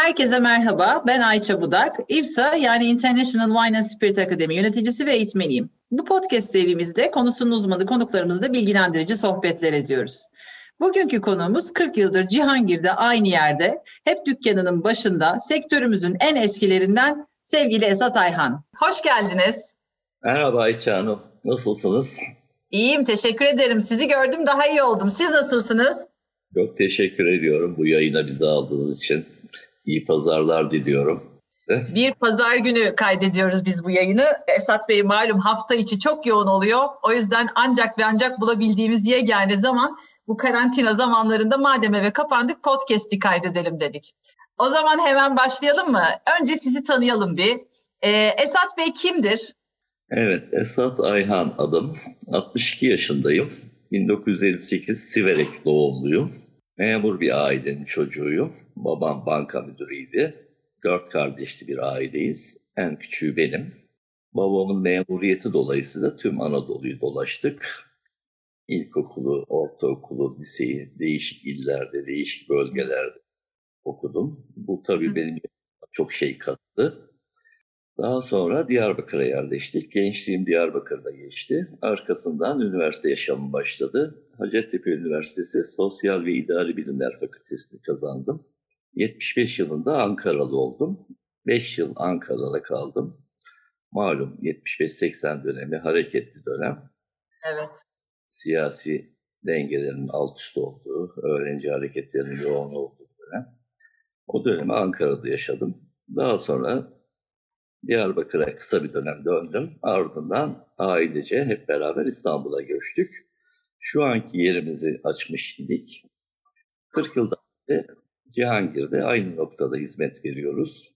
Herkese merhaba, ben Ayça Budak. İFSA yani International Wine and Spirit Academy yöneticisi ve eğitmeniyim. Bu podcast serimizde konusunun uzmanı konuklarımızla bilgilendirici sohbetler ediyoruz. Bugünkü konuğumuz 40 yıldır Cihangir'de aynı yerde, hep dükkanının başında, sektörümüzün en eskilerinden sevgili Esat Ayhan. Hoş geldiniz. Merhaba Ayça Hanım, nasılsınız? İyiyim, teşekkür ederim. Sizi gördüm, daha iyi oldum. Siz nasılsınız? Çok teşekkür ediyorum bu yayına bizi aldığınız için. İyi pazarlar diliyorum. Bir pazar günü kaydediyoruz biz bu yayını. Esat Bey malum hafta içi çok yoğun oluyor. O yüzden ancak ve ancak bulabildiğimiz yegane zaman bu karantina zamanlarında madem eve kapandık podcast'i kaydedelim dedik. O zaman hemen başlayalım mı? Önce sizi tanıyalım bir. Ee, Esat Bey kimdir? Evet, Esat Ayhan adım. 62 yaşındayım. 1958 Siverek doğumluyum. Memur bir ailenin çocuğuyum. Babam banka müdürüydü. Dört kardeşli bir aileyiz. En küçüğü benim. Babamın memuriyeti dolayısıyla tüm Anadolu'yu dolaştık. İlkokulu, ortaokulu, liseyi değişik illerde, değişik bölgelerde okudum. Bu tabii benim çok şey kattı. Daha sonra Diyarbakır'a yerleştik. Gençliğim Diyarbakır'da geçti. Arkasından üniversite yaşamım başladı. Hacettepe Üniversitesi Sosyal ve İdari Bilimler Fakültesini kazandım. 75 yılında Ankaralı oldum. 5 yıl Ankara'da kaldım. Malum 75-80 dönemi hareketli dönem. Evet. Siyasi dengelerin alt üst olduğu, öğrenci hareketlerinin yoğun olduğu dönem. O dönemi Ankara'da yaşadım. Daha sonra Diyarbakır'a kısa bir dönem döndüm. Ardından ailece hep beraber İstanbul'a göçtük. Şu anki yerimizi açmış idik. 40 yıldan beri Cihangir'de aynı noktada hizmet veriyoruz.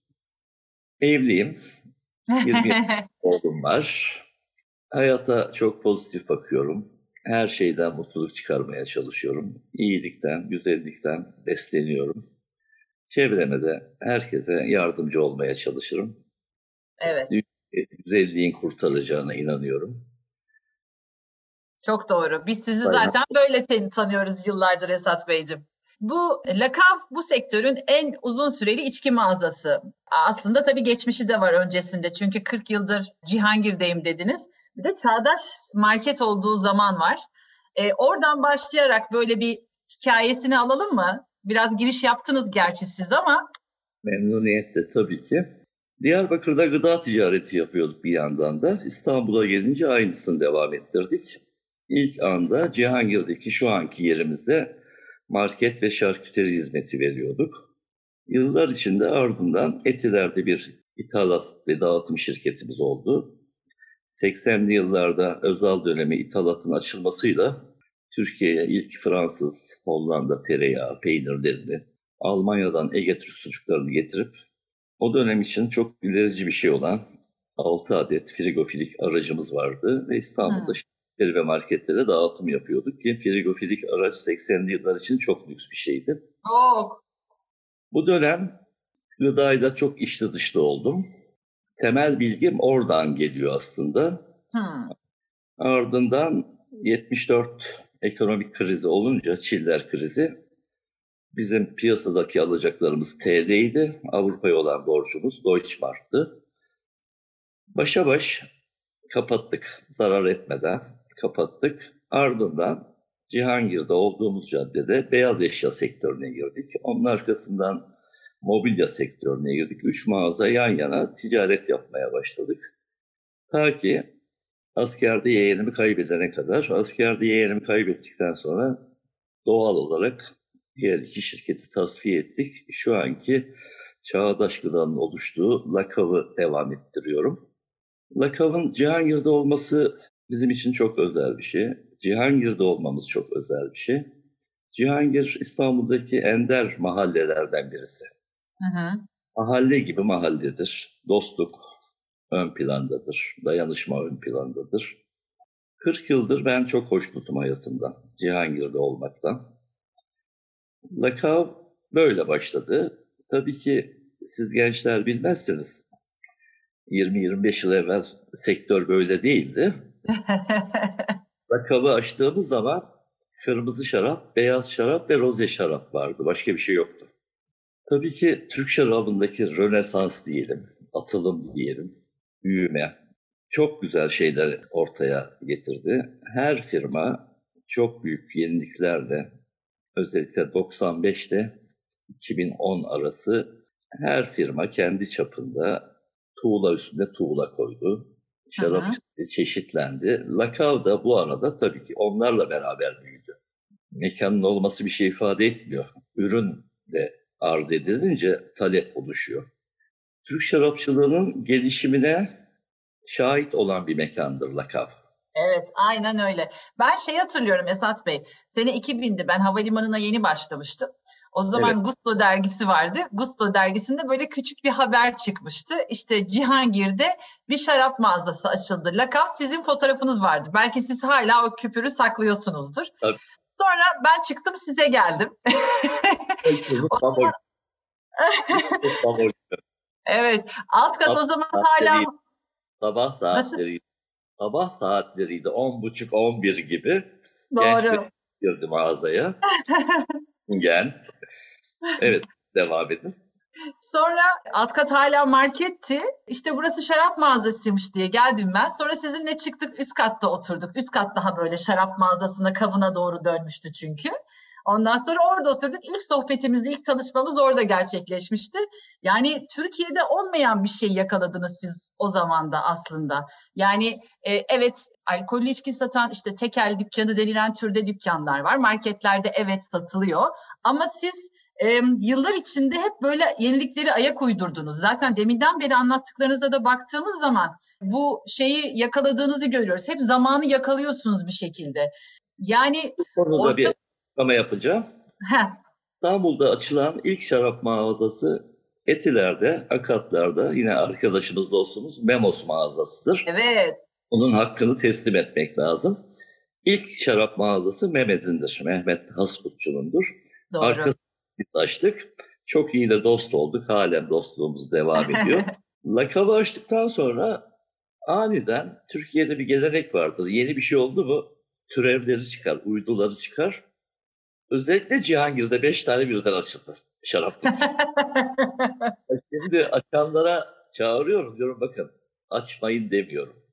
Evliyim. 20 oğlum var. Hayata çok pozitif bakıyorum. Her şeyden mutluluk çıkarmaya çalışıyorum. İyilikten, güzellikten besleniyorum. Çevreme de herkese yardımcı olmaya çalışırım. Evet. Güzelliğin kurtaracağına inanıyorum. Çok doğru. Biz sizi Aynen. zaten böyle tanıyoruz yıllardır Esat Beyciğim. Bu Lakav bu sektörün en uzun süreli içki mağazası. Aslında tabii geçmişi de var öncesinde. Çünkü 40 yıldır Cihangir'deyim dediniz. Bir de Çağdaş Market olduğu zaman var. Ee, oradan başlayarak böyle bir hikayesini alalım mı? Biraz giriş yaptınız gerçi siz ama. Memnuniyetle tabii ki. Diyarbakır'da gıda ticareti yapıyorduk bir yandan da. İstanbul'a gelince aynısını devam ettirdik. İlk anda Cihangir'deki şu anki yerimizde market ve şarküteri hizmeti veriyorduk. Yıllar içinde ardından Etiler'de bir ithalat ve dağıtım şirketimiz oldu. 80'li yıllarda özel dönemi ithalatın açılmasıyla Türkiye'ye ilk Fransız, Hollanda tereyağı, peynirlerini, Almanya'dan Ege Türk sucuklarını getirip o dönem için çok ilerici bir şey olan 6 adet frigofilik aracımız vardı ve İstanbul'da şirketleri ve marketlere dağıtım yapıyorduk ki frigofilik araç 80'li yıllar için çok lüks bir şeydi. Çok. Bu dönem gıdayla çok içli dışlı oldum. Temel bilgim oradan geliyor aslında. Hmm. Ardından 74 ekonomik krizi olunca, Çiller krizi, Bizim piyasadaki alacaklarımız TL'ydi. Avrupa'ya olan borcumuz Deutschmark'tı. Başa baş kapattık. Zarar etmeden kapattık. Ardından Cihangir'de olduğumuz caddede beyaz eşya sektörüne girdik. Onun arkasından mobilya sektörüne girdik. Üç mağaza yan yana ticaret yapmaya başladık. Ta ki askerde yeğenimi kaybedene kadar. Askerde yeğenimi kaybettikten sonra doğal olarak diğer iki şirketi tasfiye ettik. Şu anki Çağdaş Gıda'nın oluştuğu Lakav'ı devam ettiriyorum. Lakav'ın Cihangir'de olması bizim için çok özel bir şey. Cihangir'de olmamız çok özel bir şey. Cihangir İstanbul'daki ender mahallelerden birisi. Hı hı. Mahalle gibi mahalledir. Dostluk ön plandadır. Dayanışma ön plandadır. 40 yıldır ben çok hoşnutum hayatımdan. Cihangir'de olmaktan. Lakav böyle başladı. Tabii ki siz gençler bilmezsiniz. 20-25 yıl evvel sektör böyle değildi. Lakavı açtığımız zaman kırmızı şarap, beyaz şarap ve roze şarap vardı. Başka bir şey yoktu. Tabii ki Türk şarabındaki rönesans diyelim, atılım diyelim, büyüme çok güzel şeyler ortaya getirdi. Her firma çok büyük yeniliklerle özellikle 95'te 2010 arası her firma kendi çapında tuğla üstünde tuğla koydu. Şarap hı çeşitlendi. Lakav da bu arada tabii ki onlarla beraber büyüdü. Mekanın olması bir şey ifade etmiyor. Ürün de arz edilince talep oluşuyor. Türk şarapçılığının gelişimine şahit olan bir mekandır Lakav. Evet, aynen öyle. Ben şey hatırlıyorum Esat Bey. Sene 2000'di ben havalimanına yeni başlamıştım. O zaman evet. Gusto dergisi vardı. Gusto dergisinde böyle küçük bir haber çıkmıştı. İşte Cihangir'de bir şarap mağazası açıldı. Lakab sizin fotoğrafınız vardı. Belki siz hala o küpürü saklıyorsunuzdur. Tabii. Sonra ben çıktım size geldim. evet. Alt kat o zaman hala sabah saatleri sabah saatleriydi. On buçuk, on bir gibi. Doğru. girdi mağazaya. Gen. Evet, devam edin. Sonra alt kat hala marketti. İşte burası şarap mağazasıymış diye geldim ben. Sonra sizinle çıktık üst katta oturduk. Üst kat daha böyle şarap mağazasına kavuna doğru dönmüştü çünkü. Ondan sonra orada oturduk. İlk sohbetimiz, ilk tanışmamız orada gerçekleşmişti. Yani Türkiye'de olmayan bir şey yakaladınız siz o zaman da aslında. Yani e, evet alkollü içki satan işte tekel dükkanı denilen türde dükkanlar var. Marketlerde evet satılıyor. Ama siz e, yıllar içinde hep böyle yenilikleri ayak uydurdunuz. Zaten deminden beri anlattıklarınıza da baktığımız zaman bu şeyi yakaladığınızı görüyoruz. Hep zamanı yakalıyorsunuz bir şekilde. Yani orta... bir açıklama yapacağım. Heh. İstanbul'da açılan ilk şarap mağazası Etiler'de, Akatlar'da yine arkadaşımız, dostumuz Memos mağazasıdır. Evet. Onun hakkını teslim etmek lazım. İlk şarap mağazası Mehmet'indir. Mehmet Hasputçu'nundur. Doğru. Arkasını açtık. Çok iyi de dost olduk. Halen dostluğumuz devam ediyor. Lakabı açtıktan sonra aniden Türkiye'de bir gelenek vardır. Yeni bir şey oldu mu türevleri çıkar, uyduları çıkar. Özellikle Cihangir'de beş tane birden açıldı şarap Şimdi açanlara çağırıyorum diyorum bakın açmayın demiyorum.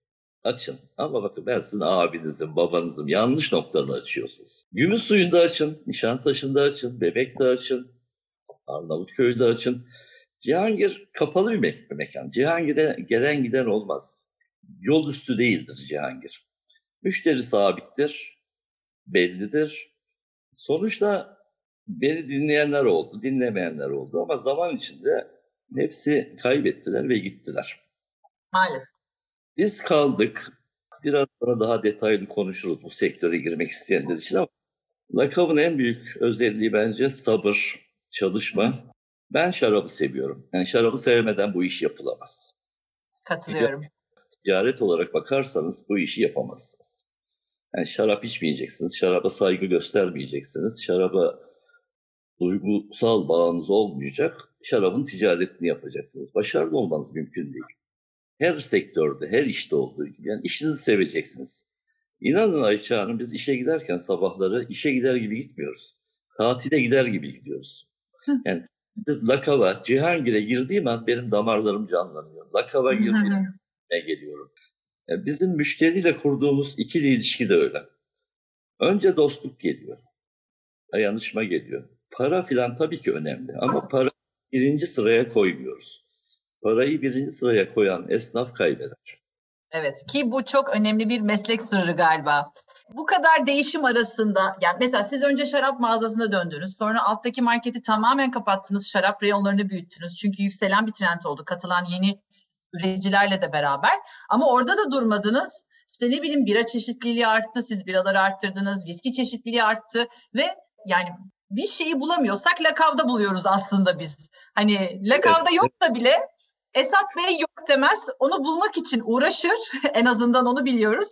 Açın ama bakın ben sizin abinizim, babanızım yanlış noktada açıyorsunuz. Gümüş suyunda açın, Nişantaşı'nda açın, Bebek'te açın, Arnavutköy'de açın. Cihangir kapalı bir, me- bir mekan. Cihangir'e gelen giden olmaz. Yol üstü değildir Cihangir. Müşteri sabittir, bellidir, Sonuçta beni dinleyenler oldu, dinlemeyenler oldu ama zaman içinde hepsi kaybettiler ve gittiler. Maalesef. Biz kaldık. Biraz sonra daha detaylı konuşuruz bu sektöre girmek isteyenler için ama lakabın en büyük özelliği bence sabır, çalışma. Ben şarabı seviyorum. Yani şarabı sevmeden bu iş yapılamaz. Katılıyorum. Ticaret, ticaret olarak bakarsanız bu işi yapamazsınız. Yani şarap içmeyeceksiniz, şaraba saygı göstermeyeceksiniz, şaraba duygusal bağınız olmayacak, şarabın ticaretini yapacaksınız. Başarılı olmanız mümkün değil. Her sektörde, her işte olduğu gibi. Yani işinizi seveceksiniz. İnanın Ayça Hanım biz işe giderken sabahları işe gider gibi gitmiyoruz. Tatile gider gibi gidiyoruz. Yani biz Lakava, Cihangir'e girdiğim an benim damarlarım canlanıyor. Lakava girdiğim geliyorum. Bizim müşteriyle kurduğumuz ikili ilişki de öyle. Önce dostluk geliyor. Dayanışma geliyor. Para filan tabii ki önemli ama para birinci sıraya koymuyoruz. Parayı birinci sıraya koyan esnaf kaybeder. Evet ki bu çok önemli bir meslek sırrı galiba. Bu kadar değişim arasında yani mesela siz önce şarap mağazasına döndünüz. Sonra alttaki marketi tamamen kapattınız. Şarap reyonlarını büyüttünüz. Çünkü yükselen bir trend oldu. Katılan yeni üreticilerle de beraber. Ama orada da durmadınız. İşte ne bileyim bira çeşitliliği arttı, siz biraları arttırdınız, viski çeşitliliği arttı ve yani bir şeyi bulamıyorsak lakavda buluyoruz aslında biz. Hani lakavda evet. yok da bile Esat Bey yok demez. Onu bulmak için uğraşır. en azından onu biliyoruz.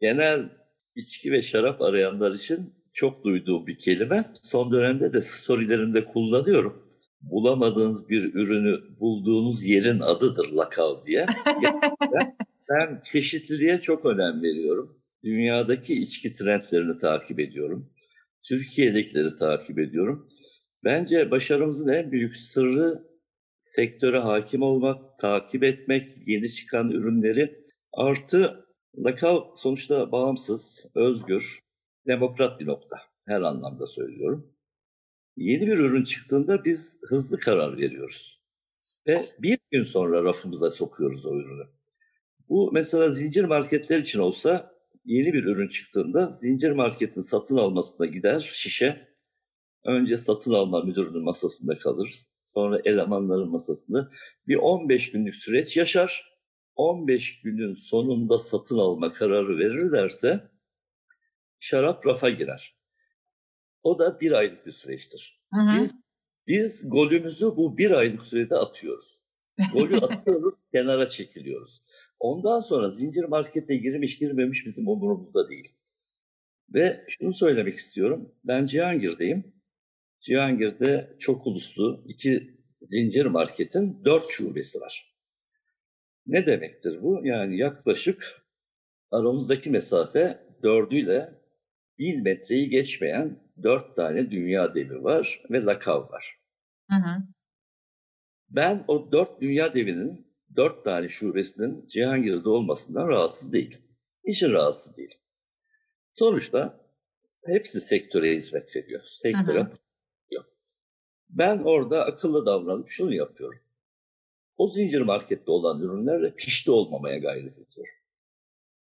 Genel içki ve şarap arayanlar için çok duyduğum bir kelime. Son dönemde de storylerimde kullanıyorum bulamadığınız bir ürünü bulduğunuz yerin adıdır lakav diye. ben çeşitliliğe çok önem veriyorum. Dünyadaki içki trendlerini takip ediyorum. Türkiye'dekileri takip ediyorum. Bence başarımızın en büyük sırrı sektöre hakim olmak, takip etmek, yeni çıkan ürünleri artı Lakav sonuçta bağımsız, özgür, demokrat bir nokta. Her anlamda söylüyorum. Yeni bir ürün çıktığında biz hızlı karar veriyoruz. Ve bir gün sonra rafımıza sokuyoruz o ürünü. Bu mesela zincir marketler için olsa yeni bir ürün çıktığında zincir marketin satın almasına gider şişe. Önce satın alma müdürünün masasında kalır. Sonra elemanların masasında. Bir 15 günlük süreç yaşar. 15 günün sonunda satın alma kararı verirlerse şarap rafa girer. O da bir aylık bir süreçtir. Hı hı. Biz biz golümüzü bu bir aylık sürede atıyoruz. Golü atıyoruz, kenara çekiliyoruz. Ondan sonra zincir markete girmiş girmemiş bizim umurumuzda değil. Ve şunu söylemek istiyorum. Ben Cihangir'deyim. Cihangir'de çok uluslu iki zincir marketin dört şubesi var. Ne demektir bu? Yani yaklaşık aramızdaki mesafe dördüyle bin metreyi geçmeyen dört tane dünya devi var ve lakav var. Hı hı. Ben o dört dünya devinin dört tane şubesinin Cihangir'de olmasından rahatsız değilim. Niçin rahatsız değilim? Sonuçta hepsi sektöre hizmet veriyor. Sektöre yapıyor. Ben orada akıllı davranıp şunu yapıyorum. O zincir markette olan ürünlerle pişti olmamaya gayret ediyorum.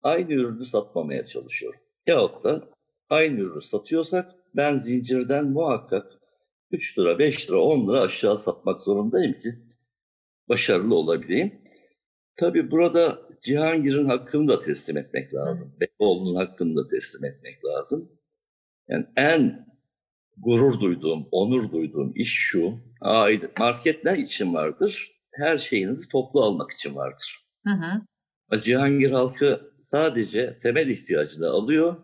Aynı ürünü satmamaya çalışıyorum. Yahut da aynı ürünü satıyorsak ben zincirden muhakkak 3 lira, 5 lira, 10 lira aşağı satmak zorundayım ki başarılı olabileyim. Tabii burada Cihangir'in hakkını da teslim etmek lazım. Beyoğlu'nun hakkını da teslim etmek lazım. Yani en gurur duyduğum, onur duyduğum iş şu. Marketler için vardır. Her şeyinizi toplu almak için vardır. Hı hı. Cihangir halkı sadece temel ihtiyacını alıyor.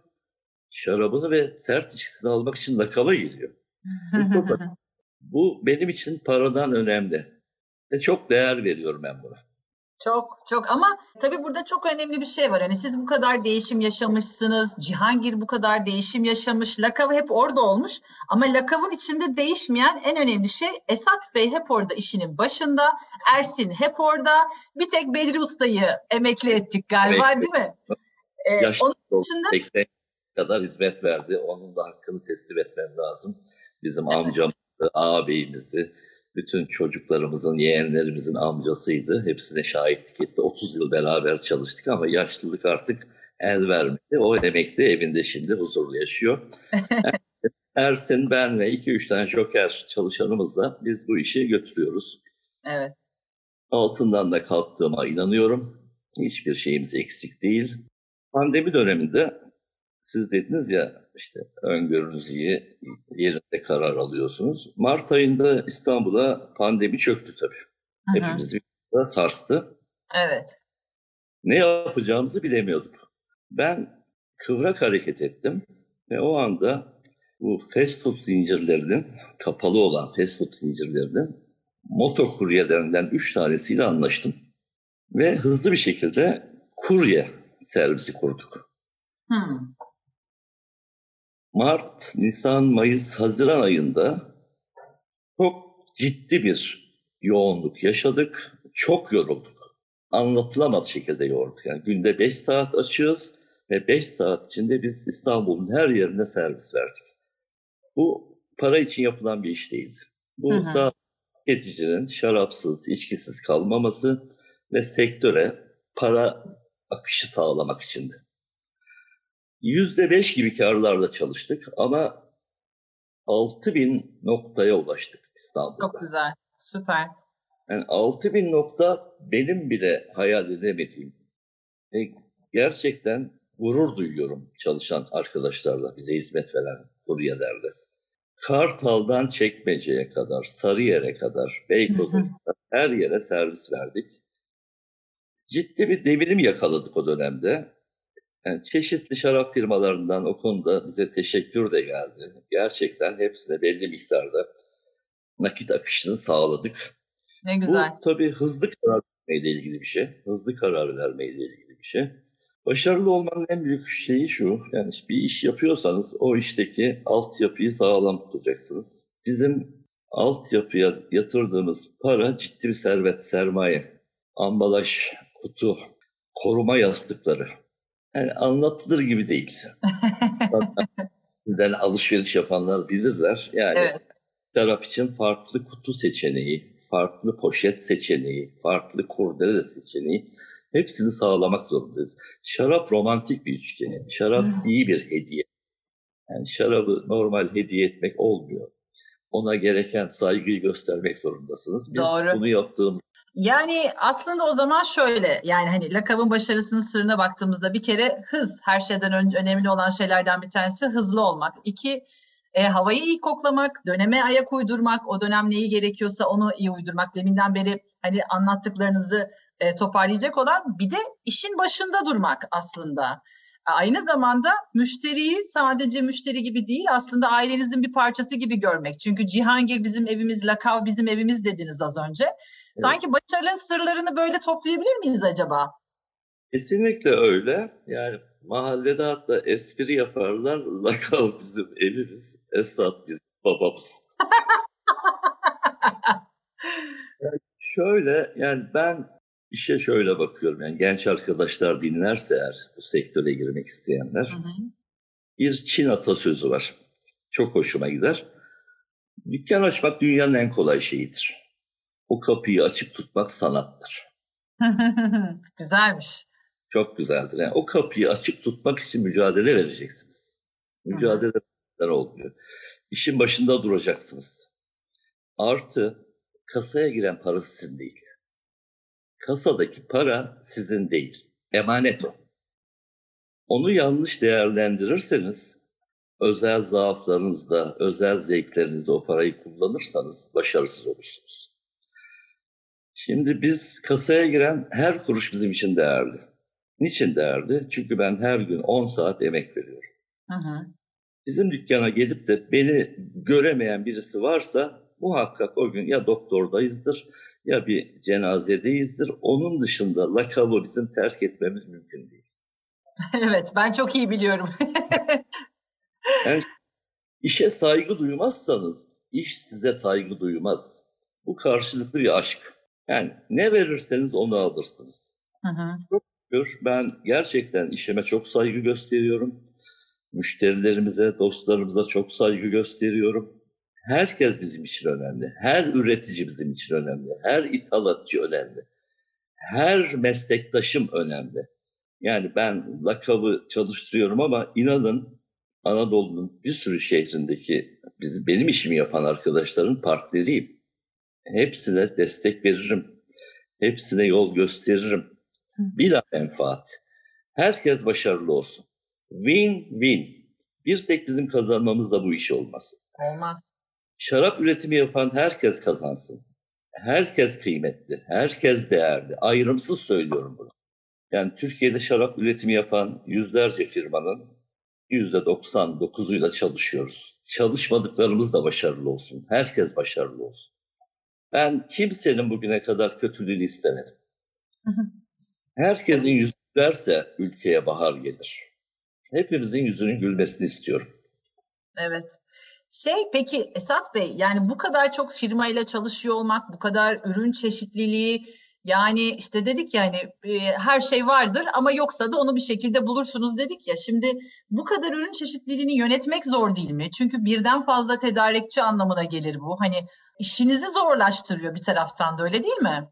Şarabını ve sert içkisini almak için nakaba geliyor. Bu benim için paradan önemli. Ve çok değer veriyorum ben buna. Çok çok ama tabii burada çok önemli bir şey var. Hani siz bu kadar değişim yaşamışsınız. Cihangir bu kadar değişim yaşamış. Lakav hep orada olmuş. Ama Lakav'ın içinde değişmeyen en önemli şey Esat Bey hep orada işinin başında. Ersin hep orada. Bir tek Bedri Usta'yı emekli ettik galiba evet. değil mi? Ee, onun dışında kadar hizmet verdi. Onun da hakkını teslim etmem lazım. Bizim amcamızdı, ağabeyimizdi. Bütün çocuklarımızın, yeğenlerimizin amcasıydı. Hepsine şahitlik etti. 30 yıl beraber çalıştık ama yaşlılık artık el vermedi. O emekli evinde şimdi huzurlu yaşıyor. Ersin, ben ve 2-3 tane joker çalışanımızla biz bu işi götürüyoruz. Evet. Altından da kalktığıma inanıyorum. Hiçbir şeyimiz eksik değil. Pandemi döneminde siz dediniz ya işte öngörünüz iyi, yerinde karar alıyorsunuz. Mart ayında İstanbul'a pandemi çöktü tabii. Hı hı. Hepimizi sarstı. Evet. Ne yapacağımızı bilemiyorduk. Ben kıvrak hareket ettim ve o anda bu fast food zincirlerinin, kapalı olan fast food zincirlerinin moto kuryelerinden üç tanesiyle anlaştım. Ve hızlı bir şekilde kurye servisi kurduk. Hmm. Mart, Nisan, Mayıs, Haziran ayında çok ciddi bir yoğunluk yaşadık. Çok yorulduk. Anlatılamaz şekilde yorulduk. Yani günde 5 saat açığız ve 5 saat içinde biz İstanbul'un her yerine servis verdik. Bu para için yapılan bir iş değildi. Bu hı hı. tüketicinin şarapsız, içkisiz kalmaması ve sektöre para akışı sağlamak içindi. Yüzde beş gibi karlarla çalıştık ama 6 bin noktaya ulaştık İstanbul'da. Çok güzel, süper. Yani 6 bin nokta benim bile hayal edemediğim. E, gerçekten gurur duyuyorum çalışan arkadaşlarla, bize hizmet veren kuryelerle. Kartal'dan Çekmece'ye kadar, Sarıyer'e kadar, Beykoz'a kadar her yere servis verdik. Ciddi bir devrim yakaladık o dönemde. Yani çeşitli şarap firmalarından o konuda bize teşekkür de geldi. Gerçekten hepsine belli miktarda nakit akışını sağladık. Ne güzel. Bu tabii hızlı karar vermeyle ilgili bir şey. Hızlı karar vermeyle ilgili bir şey. Başarılı olmanın en büyük şeyi şu. Yani bir iş yapıyorsanız o işteki altyapıyı sağlam tutacaksınız. bizim altyapıya yatırdığımız para ciddi bir servet, sermaye. Ambalaj, kutu, koruma yastıkları. Yani anlatılır gibi değil. Bizden alışveriş yapanlar bilirler. Yani evet. şarap için farklı kutu seçeneği, farklı poşet seçeneği, farklı kurdele seçeneği hepsini sağlamak zorundayız. Şarap romantik bir üçgeni. Şarap iyi bir hediye. Yani şarabı normal hediye etmek olmuyor. Ona gereken saygıyı göstermek zorundasınız. Biz Doğru. bunu yaptığımız yani aslında o zaman şöyle yani hani lakabın başarısının sırrına baktığımızda bir kere hız her şeyden önemli olan şeylerden bir tanesi hızlı olmak. İki e, havayı iyi koklamak, döneme ayak uydurmak, o dönem neyi gerekiyorsa onu iyi uydurmak. Deminden beri hani anlattıklarınızı e, toparlayacak olan bir de işin başında durmak aslında. Aynı zamanda müşteriyi sadece müşteri gibi değil aslında ailenizin bir parçası gibi görmek. Çünkü Cihangir bizim evimiz, Lakav bizim evimiz dediniz az önce. Sanki başarının sırlarını böyle toplayabilir miyiz acaba? Kesinlikle öyle. Yani mahallede hatta espri yaparlar. Lakav bizim evimiz, Esat bizim babamız. yani şöyle yani ben işe şöyle bakıyorum. Yani genç arkadaşlar dinlerse eğer bu sektöre girmek isteyenler. Hı hı. Bir Çin atasözü var. Çok hoşuma gider. Dükkan açmak dünyanın en kolay şeyidir. O kapıyı açık tutmak sanattır. Güzelmiş. Çok güzeldir. Yani o kapıyı açık tutmak için mücadele vereceksiniz. Mücadele olmuyor. İşin başında duracaksınız. Artı kasaya giren para sizin değil. Kasadaki para sizin değil. Emanet o. Onu yanlış değerlendirirseniz özel zaaflarınızda, özel zevklerinizde o parayı kullanırsanız başarısız olursunuz. Şimdi biz kasaya giren her kuruş bizim için değerli. Niçin değerli? Çünkü ben her gün 10 saat emek veriyorum. Hı hı. Bizim dükkana gelip de beni göremeyen birisi varsa muhakkak o gün ya doktordayızdır ya bir cenazedeyizdir. Onun dışında lakabı bizim terk etmemiz mümkün değil. evet ben çok iyi biliyorum. yani işe saygı duymazsanız iş size saygı duymaz. Bu karşılıklı bir aşk. Yani ne verirseniz onu alırsınız. Hı hı. Çok şükür ben gerçekten işime çok saygı gösteriyorum. Müşterilerimize, dostlarımıza çok saygı gösteriyorum. Herkes bizim için önemli. Her üretici bizim için önemli. Her ithalatçı önemli. Her meslektaşım önemli. Yani ben lakabı çalıştırıyorum ama inanın Anadolu'nun bir sürü şehrindeki bizim, benim işimi yapan arkadaşların partneriyim. Hepsine destek veririm. Hepsine yol gösteririm. Bila menfaat. Herkes başarılı olsun. Win-win. Bir tek bizim kazanmamız da bu iş olmaz. Olmaz. Şarap üretimi yapan herkes kazansın. Herkes kıymetli, herkes değerli. Ayrımsız söylüyorum bunu. Yani Türkiye'de şarap üretimi yapan yüzlerce firmanın yüzde 99'uyla çalışıyoruz. Çalışmadıklarımız da başarılı olsun. Herkes başarılı olsun. Ben kimsenin bugüne kadar kötülüğünü istemedim. Herkesin yüzü gülerse ülkeye bahar gelir. Hepimizin yüzünün gülmesini istiyorum. Evet. Şey peki Esat Bey yani bu kadar çok firmayla çalışıyor olmak, bu kadar ürün çeşitliliği yani işte dedik yani e, her şey vardır ama yoksa da onu bir şekilde bulursunuz dedik ya. Şimdi bu kadar ürün çeşitliliğini yönetmek zor değil mi? Çünkü birden fazla tedarikçi anlamına gelir bu. Hani işinizi zorlaştırıyor bir taraftan da öyle değil mi?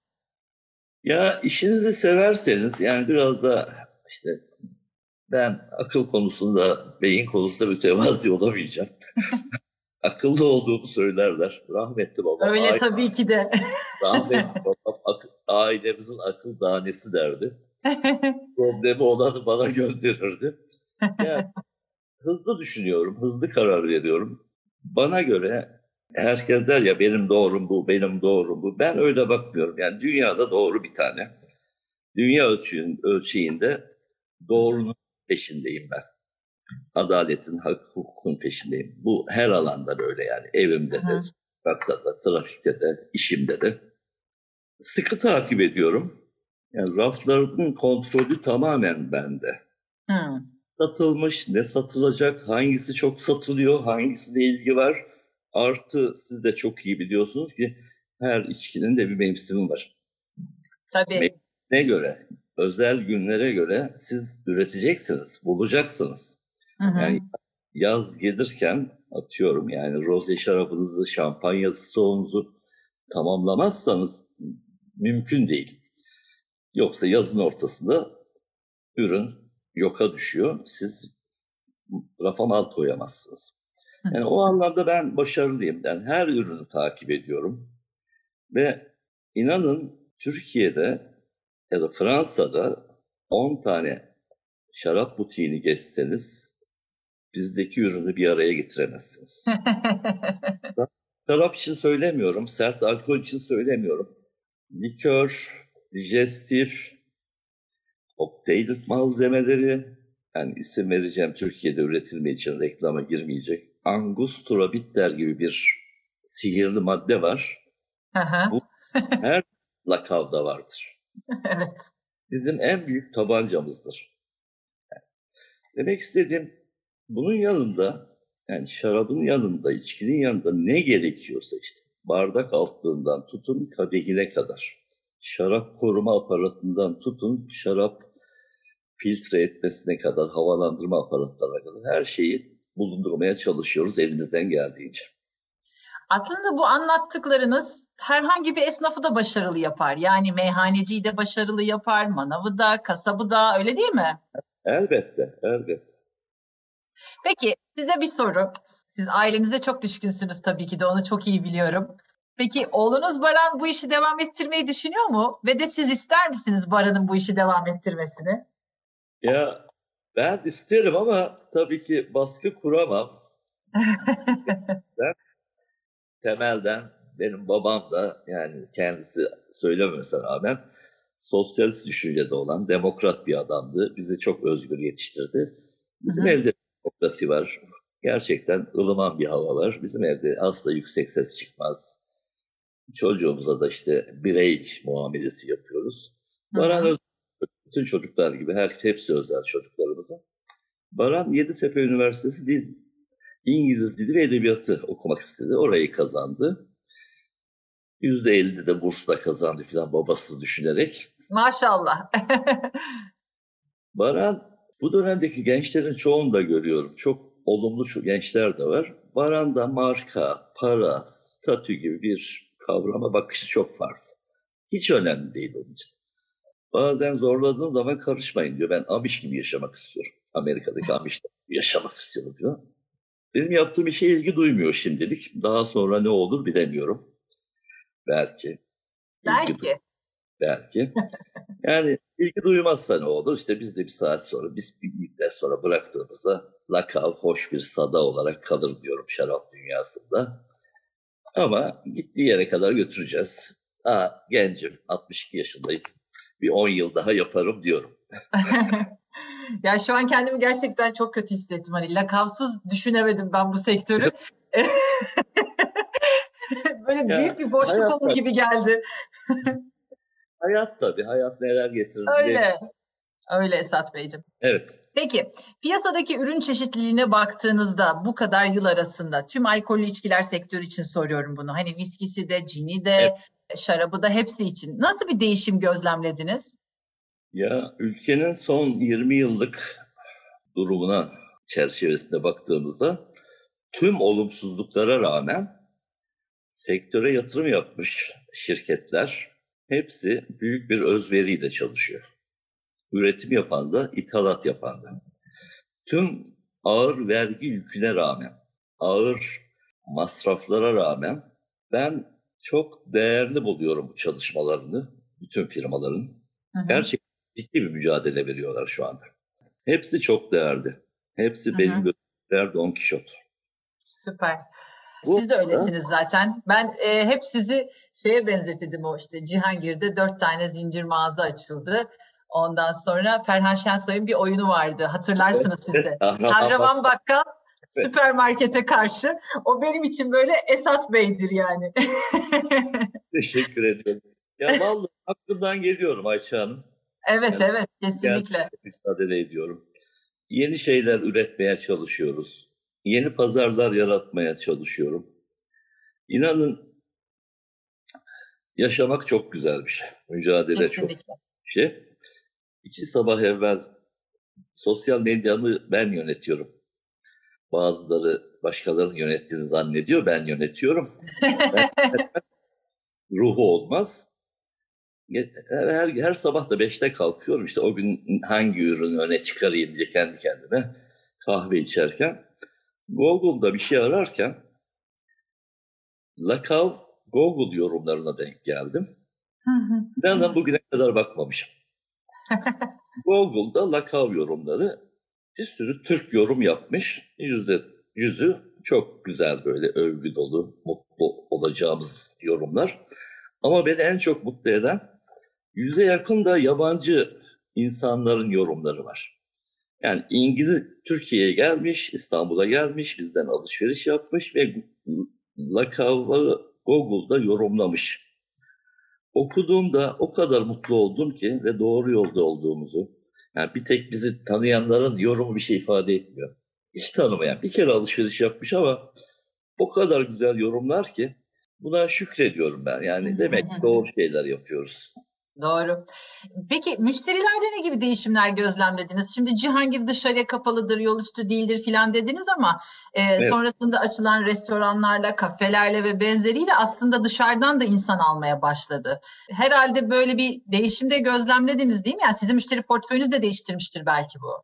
Ya işinizi severseniz yani biraz da işte ben akıl konusunda, beyin konusunda mütevazi olamayacağım. akıllı olduğumu söylerler. Rahmetli babam. Öyle aile, tabii ki de. rahmetli babam ak- ailemizin akıl danesi derdi. Problemi olanı bana gönderirdi. Yani, hızlı düşünüyorum, hızlı karar veriyorum. Bana göre herkes der ya benim doğrum bu, benim doğrum bu. Ben öyle bakmıyorum. Yani dünyada doğru bir tane. Dünya ölçeğinde doğrunun peşindeyim ben adaletin, hak, hukukun peşindeyim. Bu her alanda böyle yani. Evimde de, sokakta da, trafikte de, işimde de. Sıkı takip ediyorum. Yani rafların kontrolü tamamen bende. Hı. Satılmış, ne satılacak, hangisi çok satılıyor, hangisine ilgi var. Artı siz de çok iyi biliyorsunuz ki her içkinin de bir mevsimi var. Tabii. Ne göre, özel günlere göre siz üreteceksiniz, bulacaksınız. Hı hı. Yani yaz gelirken atıyorum yani roze şarabınızı, şampanya stoğunuzu tamamlamazsanız mümkün değil. Yoksa yazın ortasında ürün yoka düşüyor. Siz rafa mal koyamazsınız. Yani o anlamda ben başarılıyım. Yani her ürünü takip ediyorum. Ve inanın Türkiye'de ya da Fransa'da 10 tane şarap butiğini geçseniz bizdeki ürünü bir araya getiremezsiniz. şarap için söylemiyorum, sert alkol için söylemiyorum. Likör, dijestif, kokteyl malzemeleri, yani isim vereceğim Türkiye'de üretilme için reklama girmeyecek. Angustura bitter gibi bir sihirli madde var. Bu her lakavda vardır. evet. Bizim en büyük tabancamızdır. Demek istediğim bunun yanında yani şarabın yanında, içkinin yanında ne gerekiyorsa işte bardak altlığından tutun kadehine kadar, şarap koruma aparatından tutun şarap filtre etmesine kadar, havalandırma aparatlarına kadar her şeyi bulundurmaya çalışıyoruz elimizden geldiğince. Aslında bu anlattıklarınız herhangi bir esnafı da başarılı yapar. Yani meyhaneciyi de başarılı yapar, manavı da, kasabı da öyle değil mi? Elbette, elbette. Peki size bir soru. Siz ailenize çok düşkünsünüz tabii ki de onu çok iyi biliyorum. Peki oğlunuz Baran bu işi devam ettirmeyi düşünüyor mu? Ve de siz ister misiniz Baran'ın bu işi devam ettirmesini? Ya ben isterim ama tabii ki baskı kuramam. ben temelden benim babam da yani kendisi söylememesine rağmen sosyalist düşüncede olan demokrat bir adamdı. Bizi çok özgür yetiştirdi. Bizim Hı. evde demokrasi var. Gerçekten ılıman bir hava var. Bizim evde asla yüksek ses çıkmaz. Çocuğumuza da işte birey muamelesi yapıyoruz. Baran bütün çocuklar gibi her hepsi özel çocuklarımızın. Baran Yeditepe Üniversitesi Dil, İngiliz Dili ve Edebiyatı okumak istedi. Orayı kazandı. Yüzde elli de bursla kazandı filan babasını düşünerek. Maşallah. Baran bu dönemdeki gençlerin çoğunu da görüyorum. Çok olumlu gençler de var. Baran'da marka, para, statü gibi bir kavrama bakışı çok farklı. Hiç önemli değil onun için. Bazen zorladığım zaman karışmayın diyor. Ben Amiş gibi yaşamak istiyorum. Amerika'daki Amiş gibi yaşamak istiyorum diyor. Benim yaptığım işe ilgi duymuyor şimdilik. Daha sonra ne olur bilemiyorum. Belki. Belki. belki. yani ilgi duymazsa ne olur? İşte biz de bir saat sonra, biz bir müddet sonra bıraktığımızda lakav hoş bir sada olarak kalır diyorum şarap dünyasında. Ama gittiği yere kadar götüreceğiz. Aa, gencim, 62 yaşındayım bir 10 yıl daha yaparım diyorum. ya şu an kendimi gerçekten çok kötü hissettim. Hani lakavsız düşünemedim ben bu sektörü. Böyle ya, büyük bir boşluk olur gibi geldi. hayat tabii. Hayat neler getirir. Öyle. Öyle Esat Beyciğim. Evet. Peki piyasadaki ürün çeşitliliğine baktığınızda bu kadar yıl arasında tüm alkollü içkiler sektörü için soruyorum bunu. Hani viskisi de, cini de, evet şarabı da hepsi için. Nasıl bir değişim gözlemlediniz? Ya ülkenin son 20 yıllık durumuna çerçevesinde baktığımızda tüm olumsuzluklara rağmen sektöre yatırım yapmış şirketler hepsi büyük bir özveriyle çalışıyor. Üretim yapan da, ithalat yapan da. Tüm ağır vergi yüküne rağmen, ağır masraflara rağmen ben çok değerli buluyorum bu çalışmalarını, bütün firmaların. Hı hı. Gerçekten ciddi bir mücadele veriyorlar şu anda. Hepsi çok değerli. Hepsi hı hı. benim gözümde Don Kişot. Süper. Bu, Siz de öylesiniz zaten. Ben e, hep sizi şeye benzetirdim o işte Cihangir'de dört tane zincir mağaza açıldı. Ondan sonra Ferhan Şensoy'un bir oyunu vardı. Hatırlarsınız siz de. Kahraman Bakkal süpermarkete karşı. O benim için böyle Esat Bey'dir yani. Teşekkür ederim. Ya vallahi aklımdan geliyorum Ayça Hanım. Evet yani, evet kesinlikle. Mücadele ediyorum. Yeni şeyler üretmeye çalışıyoruz. Yeni pazarlar yaratmaya çalışıyorum. İnanın yaşamak çok güzel bir şey. Mücadele Kesinlikle. çok bir şey. İki sabah evvel sosyal medyamı ben yönetiyorum. Bazıları başkalarının yönettiğini zannediyor. Ben yönetiyorum. ruhu olmaz. Her, her sabah da beşte kalkıyorum işte o gün hangi ürünü öne çıkarayım diye kendi kendime kahve içerken. Google'da bir şey ararken Lakav Google yorumlarına denk geldim. Ben de bugüne kadar bakmamışım. Google'da Lakav yorumları bir sürü Türk yorum yapmış. Yüzde yüzü çok güzel böyle övgü dolu, mutlu olacağımız yorumlar. Ama beni en çok mutlu eden yüze yakın da yabancı insanların yorumları var. Yani İngiliz Türkiye'ye gelmiş, İstanbul'a gelmiş, bizden alışveriş yapmış ve lakabı Google'da yorumlamış. Okuduğumda o kadar mutlu oldum ki ve doğru yolda olduğumuzu. Yani bir tek bizi tanıyanların yorumu bir şey ifade etmiyor. Hiç tanımayan bir kere alışveriş yapmış ama o kadar güzel yorumlar ki buna şükrediyorum ben. Yani demek doğru şeyler yapıyoruz. Doğru. Peki müşterilerde ne gibi değişimler gözlemlediniz? Şimdi Cihangir dışarıya kapalıdır, yol üstü değildir filan dediniz ama e, evet. sonrasında açılan restoranlarla, kafelerle ve benzeriyle aslında dışarıdan da insan almaya başladı. Herhalde böyle bir değişim de gözlemlediniz değil mi? Yani sizin müşteri portföyünüz de değiştirmiştir belki bu.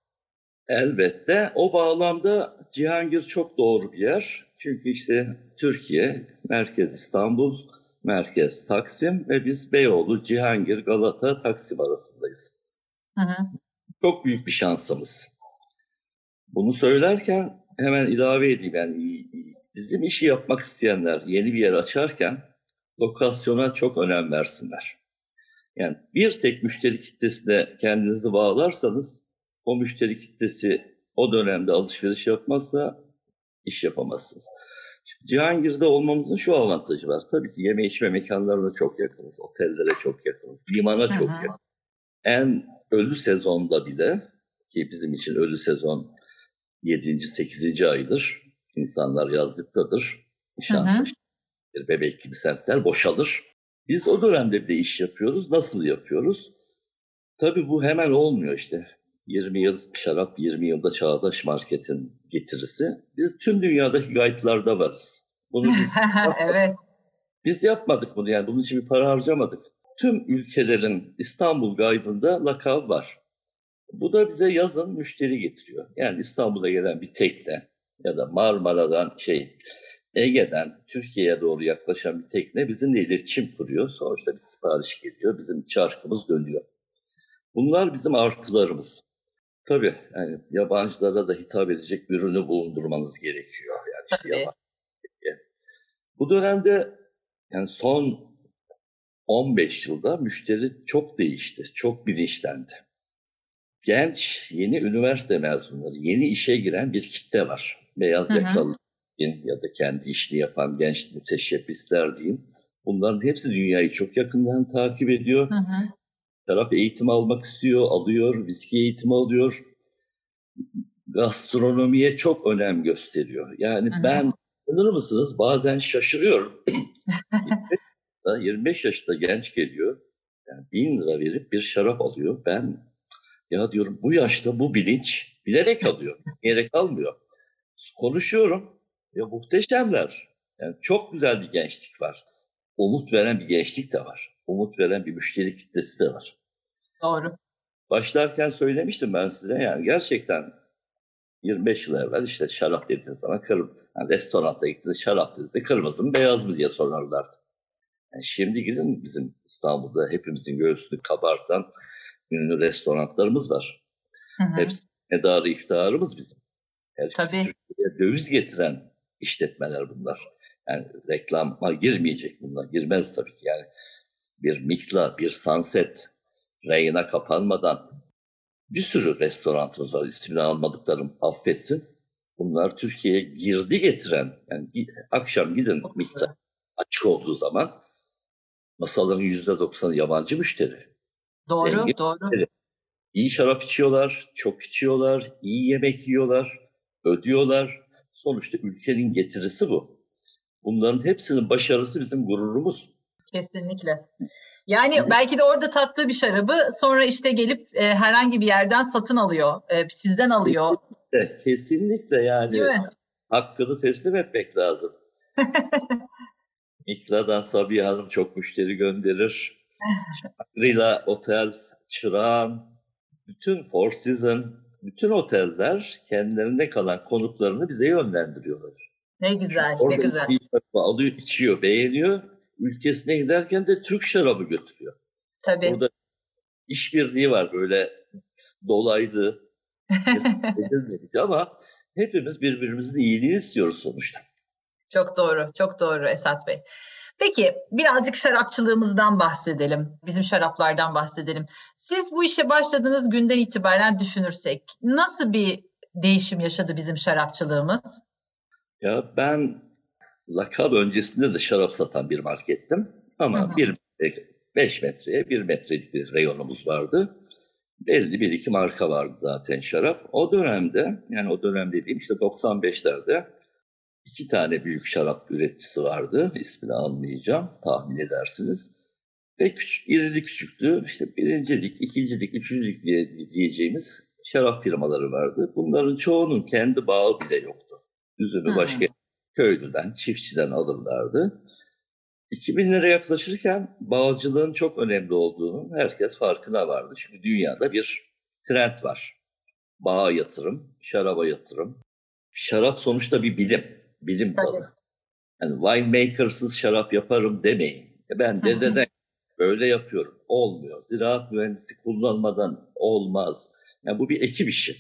Elbette. O bağlamda Cihangir çok doğru bir yer. Çünkü işte Türkiye, merkez İstanbul, merkez Taksim ve biz Beyoğlu, Cihangir, Galata, Taksim arasındayız. Hı hı. Çok büyük bir şansımız. Bunu söylerken hemen ilave edeyim. Yani bizim işi yapmak isteyenler yeni bir yer açarken lokasyona çok önem versinler. Yani bir tek müşteri kitlesine kendinizi bağlarsanız o müşteri kitlesi o dönemde alışveriş yapmazsa iş yapamazsınız. Cihangir'de olmamızın şu avantajı var. Tabii ki yeme içme mekanlarına çok yakınız, otellere çok yakınız, limana çok yakın. En ölü sezonda bile ki bizim için ölü sezon 7. 8. aydır. İnsanlar yazlıktadır. Nişantaşı, bebek gibi semtler boşalır. Biz o dönemde bir de iş yapıyoruz. Nasıl yapıyoruz? Tabii bu hemen olmuyor işte. 20 yıl şarap, 20 yılda çağdaş marketin getirisi. Biz tüm dünyadaki gaytlarda varız. Bunu biz evet. Biz yapmadık bunu yani bunun için bir para harcamadık. Tüm ülkelerin İstanbul Guide'ında lakab var. Bu da bize yazın müşteri getiriyor. Yani İstanbul'a gelen bir tekne ya da Marmara'dan şey Ege'den Türkiye'ye doğru yaklaşan bir tekne bizimle iletişim kuruyor. Sonuçta bir sipariş geliyor. Bizim çarkımız dönüyor. Bunlar bizim artılarımız. Tabii yani yabancılara da hitap edecek ürünü bulundurmanız gerekiyor. Yani işte yabancı. Bu dönemde yani son 15 yılda müşteri çok değişti, çok bilinçlendi. Genç, yeni üniversite mezunları, yeni işe giren bir kitle var. Beyaz yakalı ya da kendi işini yapan genç müteşebbisler deyin. Bunların hepsi dünyayı çok yakından takip ediyor. Hı hı. Taraf eğitim almak istiyor, alıyor, viski eğitimi alıyor. Gastronomiye çok önem gösteriyor. Yani Hı-hı. ben inanır mısınız bazen şaşırıyorum. 25 yaşında genç geliyor. Yani bin lira verip bir şarap alıyor. Ben ya diyorum bu yaşta bu bilinç bilerek alıyor. Bilerek almıyor. Konuşuyorum. Ya muhteşemler. Yani çok güzel bir gençlik var. Umut veren bir gençlik de var. Umut veren bir müşteri kitlesi de var. Doğru. Başlarken söylemiştim ben size yani gerçekten 25 yıl evvel işte şarap dediğiniz zaman kırm yani restoranda gittiniz şarap dediğinizde kırmızı mı beyaz mı diye sorarlardı. Yani şimdi gidin bizim İstanbul'da hepimizin göğsünü kabartan ünlü restoranlarımız var. Hı hı. Hepsi medarı iftiharımız bizim. Herkes Türkiye'ye döviz getiren işletmeler bunlar. Yani reklama girmeyecek bunlar. Girmez tabii ki yani. Bir Mikla, bir Sunset, rayına kapanmadan bir sürü restoranımız var. İsmini almadıklarım affetsin. Bunlar Türkiye'ye girdi getiren, yani akşam gidin miktar açık olduğu zaman masaların yüzde doksanı yabancı müşteri. Doğru, Zengin doğru. Müşteri. İyi şarap içiyorlar, çok içiyorlar, iyi yemek yiyorlar, ödüyorlar. Sonuçta ülkenin getirisi bu. Bunların hepsinin başarısı bizim gururumuz. Kesinlikle. Yani belki de orada tattığı bir şarabı sonra işte gelip e, herhangi bir yerden satın alıyor, e, sizden alıyor. Kesinlikle, kesinlikle yani hakkını teslim etmek lazım. Mikla'dan Sabiha Hanım çok müşteri gönderir. Shangri-La Otel, Çırağan, bütün Four Seasons, bütün oteller kendilerine kalan konuklarını bize yönlendiriyorlar. Ne güzel, ne güzel. Alıyor, içiyor, beğeniyor. Ülkesine giderken de Türk şarabı götürüyor. Tabii. Orada işbirliği var böyle dolaylı ama hepimiz birbirimizin iyiliğini istiyoruz sonuçta. Çok doğru, çok doğru Esat Bey. Peki birazcık şarapçılığımızdan bahsedelim. Bizim şaraplardan bahsedelim. Siz bu işe başladığınız günden itibaren düşünürsek nasıl bir değişim yaşadı bizim şarapçılığımız? Ya ben lakab öncesinde de şarap satan bir markettim. Ama hı. bir 5 metreye bir metrelik bir reyonumuz vardı. Belli bir iki marka vardı zaten şarap. O dönemde yani o dönem dediğim işte 95'lerde iki tane büyük şarap üreticisi vardı. İsmini anlayacağım tahmin edersiniz. Ve küçük, irili küçüktü. İşte birincilik, ikincilik, üçüncülük diye diyeceğimiz şarap firmaları vardı. Bunların çoğunun kendi bağı bile yoktu. Üzümü başka köylüden, çiftçiden alırlardı. 2000'lere yaklaşırken bağcılığın çok önemli olduğunu herkes farkına vardı. Çünkü dünyada bir trend var. Bağa yatırım, şaraba yatırım. Şarap sonuçta bir bilim bilim dalı. Yani winemakers'ız şarap yaparım demeyin. E ben de neden böyle yapıyorum. Olmuyor. Ziraat mühendisi kullanmadan olmaz. Yani bu bir ekip işi.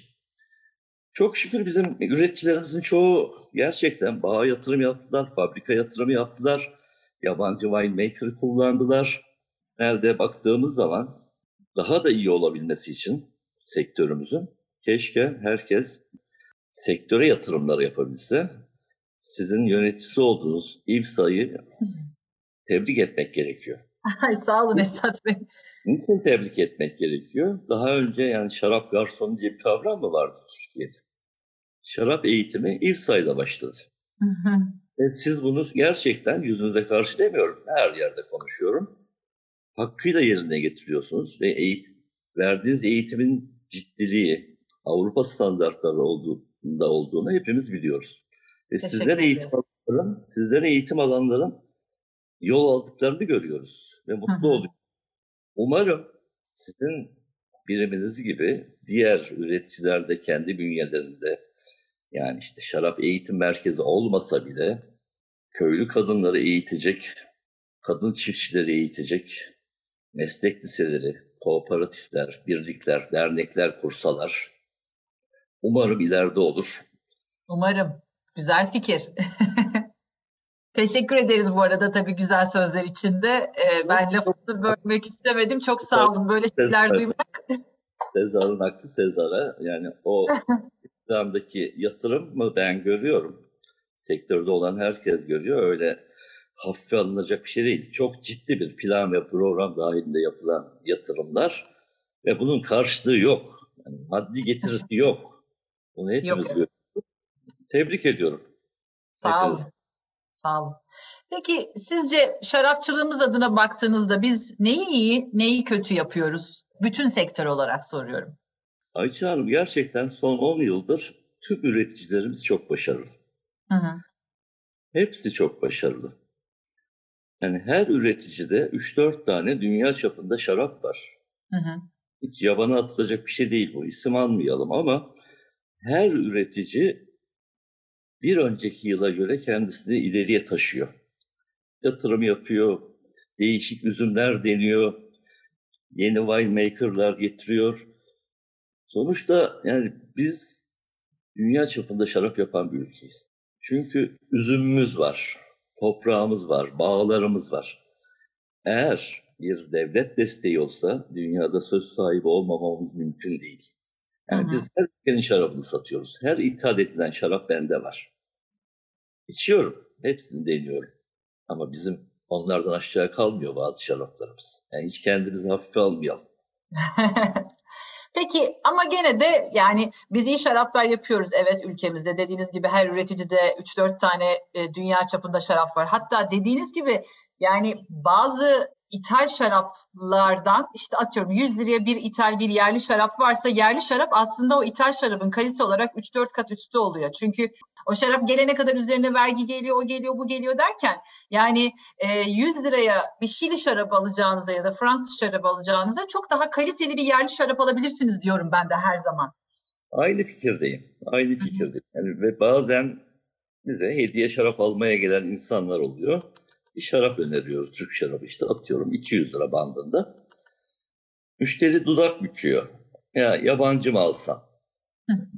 Çok şükür bizim üreticilerimizin çoğu gerçekten bağ yatırım yaptılar, fabrika yatırımı yaptılar, yabancı winemaker kullandılar. Elde baktığımız zaman daha da iyi olabilmesi için sektörümüzün keşke herkes sektöre yatırımlar yapabilse sizin yöneticisi olduğunuz İvsa'yı tebrik etmek gerekiyor. Ay, sağ olun Esat Bey. Niçin tebrik etmek gerekiyor? Daha önce yani şarap garsonu diye bir kavram mı vardı Türkiye'de? Şarap eğitimi İvsa'yla başladı. Ve siz bunu gerçekten yüzünüze karşı demiyorum. Her yerde konuşuyorum. Hakkıyla yerine getiriyorsunuz ve eğit verdiğiniz eğitimin ciddiliği Avrupa standartları olduğunda olduğunu hepimiz biliyoruz. Ve sizler eğitim alanların, sizler eğitim alanların yol aldıklarını görüyoruz ve mutlu oluyoruz. Umarım sizin biriminiz gibi diğer üreticiler de kendi bünyelerinde yani işte şarap eğitim merkezi olmasa bile köylü kadınları eğitecek, kadın çiftçileri eğitecek, meslek liseleri, kooperatifler, birlikler, dernekler kursalar. Umarım ileride olur. Umarım. Güzel fikir. Teşekkür ederiz bu arada tabii güzel sözler için de. Ee, ben lafını bölmek istemedim. Çok sağ olun böyle şeyler duymak. Sezar'ın hakkı Sezar'a. Yani o iktidardaki yatırım ben görüyorum. Sektörde olan herkes görüyor. Öyle hafife alınacak bir şey değil. Çok ciddi bir plan ve program dahilinde yapılan yatırımlar ve bunun karşılığı yok. Yani maddi getirisi yok. Bunu hepimiz görüyoruz. Tebrik ediyorum. Sağ olun. Sağ olun. Peki sizce şarapçılığımız adına baktığınızda biz neyi iyi, neyi kötü yapıyoruz? Bütün sektör olarak soruyorum. Ayça Hanım gerçekten son 10 yıldır tüm üreticilerimiz çok başarılı. Hı hı. Hepsi çok başarılı. Yani her üreticide 3-4 tane dünya çapında şarap var. Hı hı. Hiç yabana atılacak bir şey değil bu. İsim almayalım ama her üretici bir önceki yıla göre kendisini ileriye taşıyor. Yatırım yapıyor, değişik üzümler deniyor, yeni winemakerlar getiriyor. Sonuçta yani biz dünya çapında şarap yapan bir ülkeyiz. Çünkü üzümümüz var, toprağımız var, bağlarımız var. Eğer bir devlet desteği olsa dünyada söz sahibi olmamamız mümkün değil. Yani Hı-hı. biz her ülkenin şarabını satıyoruz. Her ithal edilen şarap bende var. İçiyorum. Hepsini deniyorum. Ama bizim onlardan aşağı kalmıyor bazı şaraplarımız. Yani hiç kendimizi hafife almayalım. Peki ama gene de yani biz iyi şaraplar yapıyoruz evet ülkemizde. Dediğiniz gibi her üreticide 3-4 tane e, dünya çapında şarap var. Hatta dediğiniz gibi yani bazı ithal şaraplardan işte atıyorum 100 liraya bir ithal bir yerli şarap varsa yerli şarap aslında o ithal şarabın kalite olarak 3-4 kat üstü oluyor. Çünkü o şarap gelene kadar üzerine vergi geliyor, o geliyor, bu geliyor derken yani e, 100 liraya bir Şili şarap alacağınıza ya da Fransız şarap alacağınıza çok daha kaliteli bir yerli şarap alabilirsiniz diyorum ben de her zaman. Aynı fikirdeyim. Aynı fikirdeyim. Yani ve bazen bize hediye şarap almaya gelen insanlar oluyor bir şarap öneriyoruz. Türk şarabı işte atıyorum 200 lira bandında. Müşteri dudak büküyor. Ya yabancı mı alsam?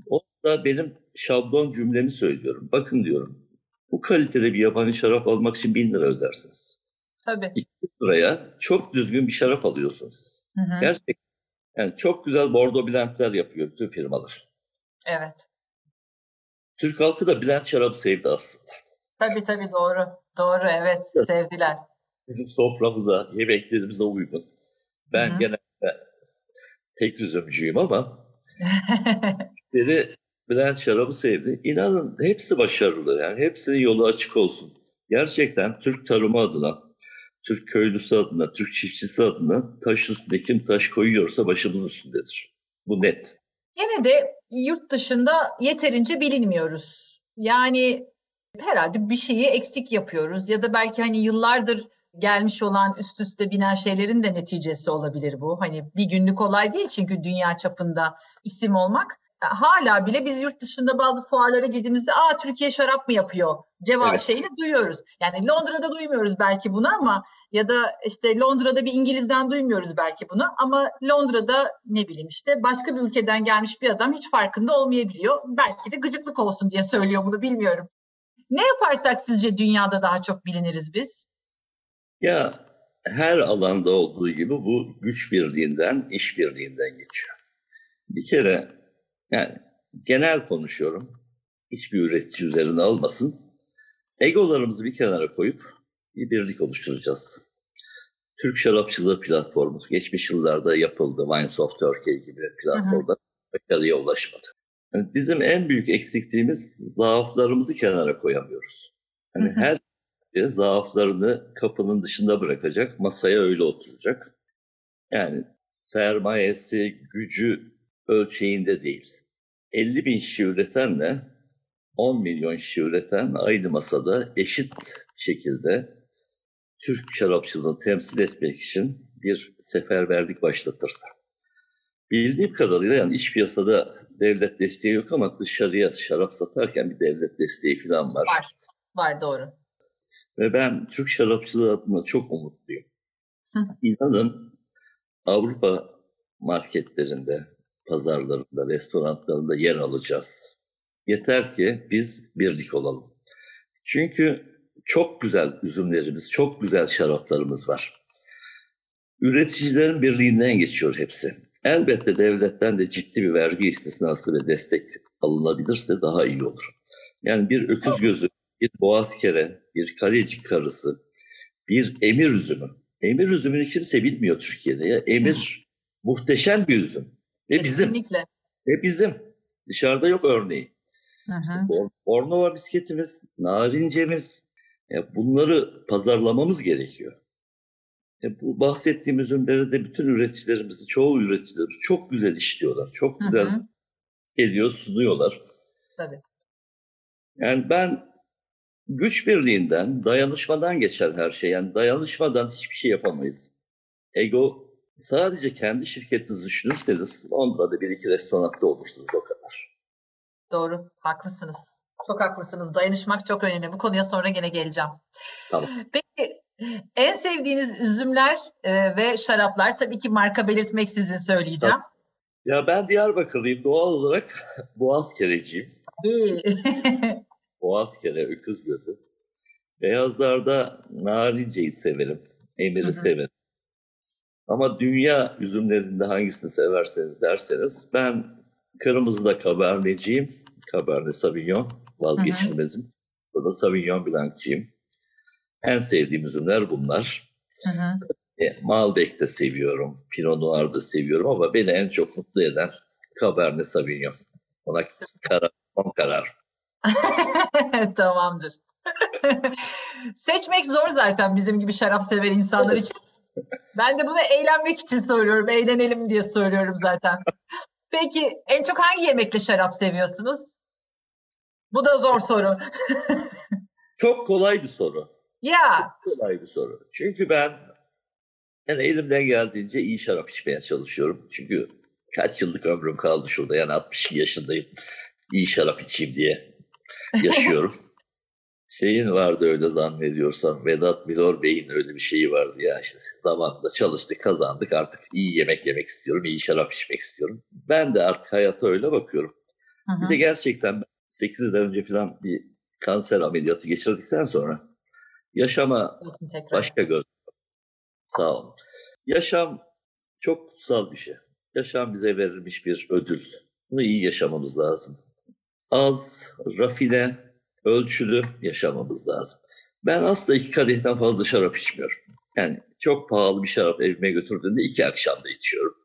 O da benim şablon cümlemi söylüyorum. Bakın diyorum bu kalitede bir yabancı şarap almak için 1000 lira ödersiniz. Tabii. 2 liraya çok düzgün bir şarap alıyorsunuz siz. Hı hı. Gerçekten. Yani çok güzel bordo blendler yapıyor bütün firmalar. Evet. Türk halkı da blend şarabı sevdi aslında. Tabii tabii doğru. Doğru evet sevdiler. Bizim soframıza, yemeklerimize uygun. Ben Hı-hı. genelde tek üzümcüyüm ama biri Bülent şarabı sevdi. İnanın hepsi başarılı. Yani hepsinin yolu açık olsun. Gerçekten Türk tarımı adına, Türk köylüsü adına, Türk çiftçisi adına taş üstünde kim taş koyuyorsa başımız üstündedir. Bu net. Yine de yurt dışında yeterince bilinmiyoruz. Yani herhalde bir şeyi eksik yapıyoruz ya da belki hani yıllardır gelmiş olan üst üste binen şeylerin de neticesi olabilir bu. Hani bir günlük olay değil çünkü dünya çapında isim olmak. Hala bile biz yurt dışında bazı fuarlara gittiğimizde aa Türkiye şarap mı yapıyor cevap evet. şeyini duyuyoruz. Yani Londra'da duymuyoruz belki bunu ama ya da işte Londra'da bir İngiliz'den duymuyoruz belki bunu ama Londra'da ne bileyim işte başka bir ülkeden gelmiş bir adam hiç farkında olmayabiliyor. Belki de gıcıklık olsun diye söylüyor bunu bilmiyorum. Ne yaparsak sizce dünyada daha çok biliniriz biz? Ya her alanda olduğu gibi bu güç birliğinden, iş birliğinden geçiyor. Bir kere yani genel konuşuyorum. Hiçbir üretici üzerine almasın. Egolarımızı bir kenara koyup bir birlik oluşturacağız. Türk Şarapçılığı Platformu geçmiş yıllarda yapıldı. Wines of Turkey gibi platformda başarıya ulaşmadı. Bizim en büyük eksikliğimiz zaaflarımızı kenara koyamıyoruz. Yani hı hı. her zaaflarını kapının dışında bırakacak, masaya öyle oturacak. Yani sermayesi, gücü ölçeğinde değil. 50 bin şişe üretenle 10 milyon şişe üreten aynı masada eşit şekilde Türk şarapçılığını temsil etmek için bir seferberlik başlatırsa. Bildiğim kadarıyla yani iç piyasada devlet desteği yok ama dışarıya şarap satarken bir devlet desteği falan var. Var, var doğru. Ve ben Türk şarapçılığı adına çok umutluyum. Hı. İnanın Avrupa marketlerinde, pazarlarında, restoranlarında yer alacağız. Yeter ki biz birlik olalım. Çünkü çok güzel üzümlerimiz, çok güzel şaraplarımız var. Üreticilerin birliğinden geçiyor hepsi. Elbette devletten de ciddi bir vergi istisnası ve destek alınabilirse daha iyi olur. Yani bir öküz gözü, bir boğaz kere, bir kalecik karısı, bir emir üzümü. Emir üzümünü kimse bilmiyor Türkiye'de ya. Emir muhteşem bir üzüm. Ve bizim. Kesinlikle. Ve bizim. Dışarıda yok örneği. Hı hı. Bornova bisketimiz, narincemiz. Ya bunları pazarlamamız gerekiyor. E, bu bahsettiğim ürünleri de bütün üreticilerimizi, çoğu üreticilerimiz çok güzel işliyorlar. Çok güzel hı hı. geliyor, sunuyorlar. Tabii. Yani ben güç birliğinden, dayanışmadan geçer her şey. Yani dayanışmadan hiçbir şey yapamayız. Ego sadece kendi şirketinizi düşünürseniz Londra'da bir iki restoranda olursunuz o kadar. Doğru, haklısınız. Çok haklısınız. Dayanışmak çok önemli. Bu konuya sonra gene geleceğim. Tamam. Peki en sevdiğiniz üzümler e, ve şaraplar tabii ki marka belirtmeksizin söyleyeceğim. Ya ben Diyarbakırlıyım. Doğal olarak Boğaz kereciyim. Boğaz kere, öküz gözü. Beyazlarda narinceyi severim. Emir'i Hı-hı. severim. Ama dünya üzümlerinde hangisini severseniz derseniz ben kırmızıda kaberneciyim. Cabernet Sauvignon vazgeçilmezim. Burada da Sauvignon Blanc'ciyim. En sevdiğim üzümler bunlar. Hı hı. E, Malbec de seviyorum, Pinot Noir da seviyorum ama beni en çok mutlu eden Cabernet Sauvignon. Ona karar, son karar. Tamamdır. Seçmek zor zaten bizim gibi şarap sever insanlar için. Ben de bunu eğlenmek için soruyorum, eğlenelim diye soruyorum zaten. Peki en çok hangi yemekle şarap seviyorsunuz? Bu da zor soru. Çok kolay bir soru. Ya. Çok kolay bir soru. Çünkü ben yani elimden geldiğince iyi şarap içmeye çalışıyorum. Çünkü kaç yıllık ömrüm kaldı şurada. Yani 62 yaşındayım. İyi şarap içeyim diye yaşıyorum. Şeyin vardı öyle zannediyorsam. Vedat Milor Bey'in öyle bir şeyi vardı ya işte. Zamanında çalıştık, kazandık. Artık iyi yemek yemek istiyorum, iyi şarap içmek istiyorum. Ben de artık hayata öyle bakıyorum. Hı hı. Bir de gerçekten 8 yıl önce falan bir kanser ameliyatı geçirdikten sonra yaşama başka göz. Sağ olun. Yaşam çok kutsal bir şey. Yaşam bize verilmiş bir ödül. Bunu iyi yaşamamız lazım. Az, rafine, ölçülü yaşamamız lazım. Ben asla iki kadehten fazla şarap içmiyorum. Yani çok pahalı bir şarap evime götürdüğümde iki akşamda içiyorum.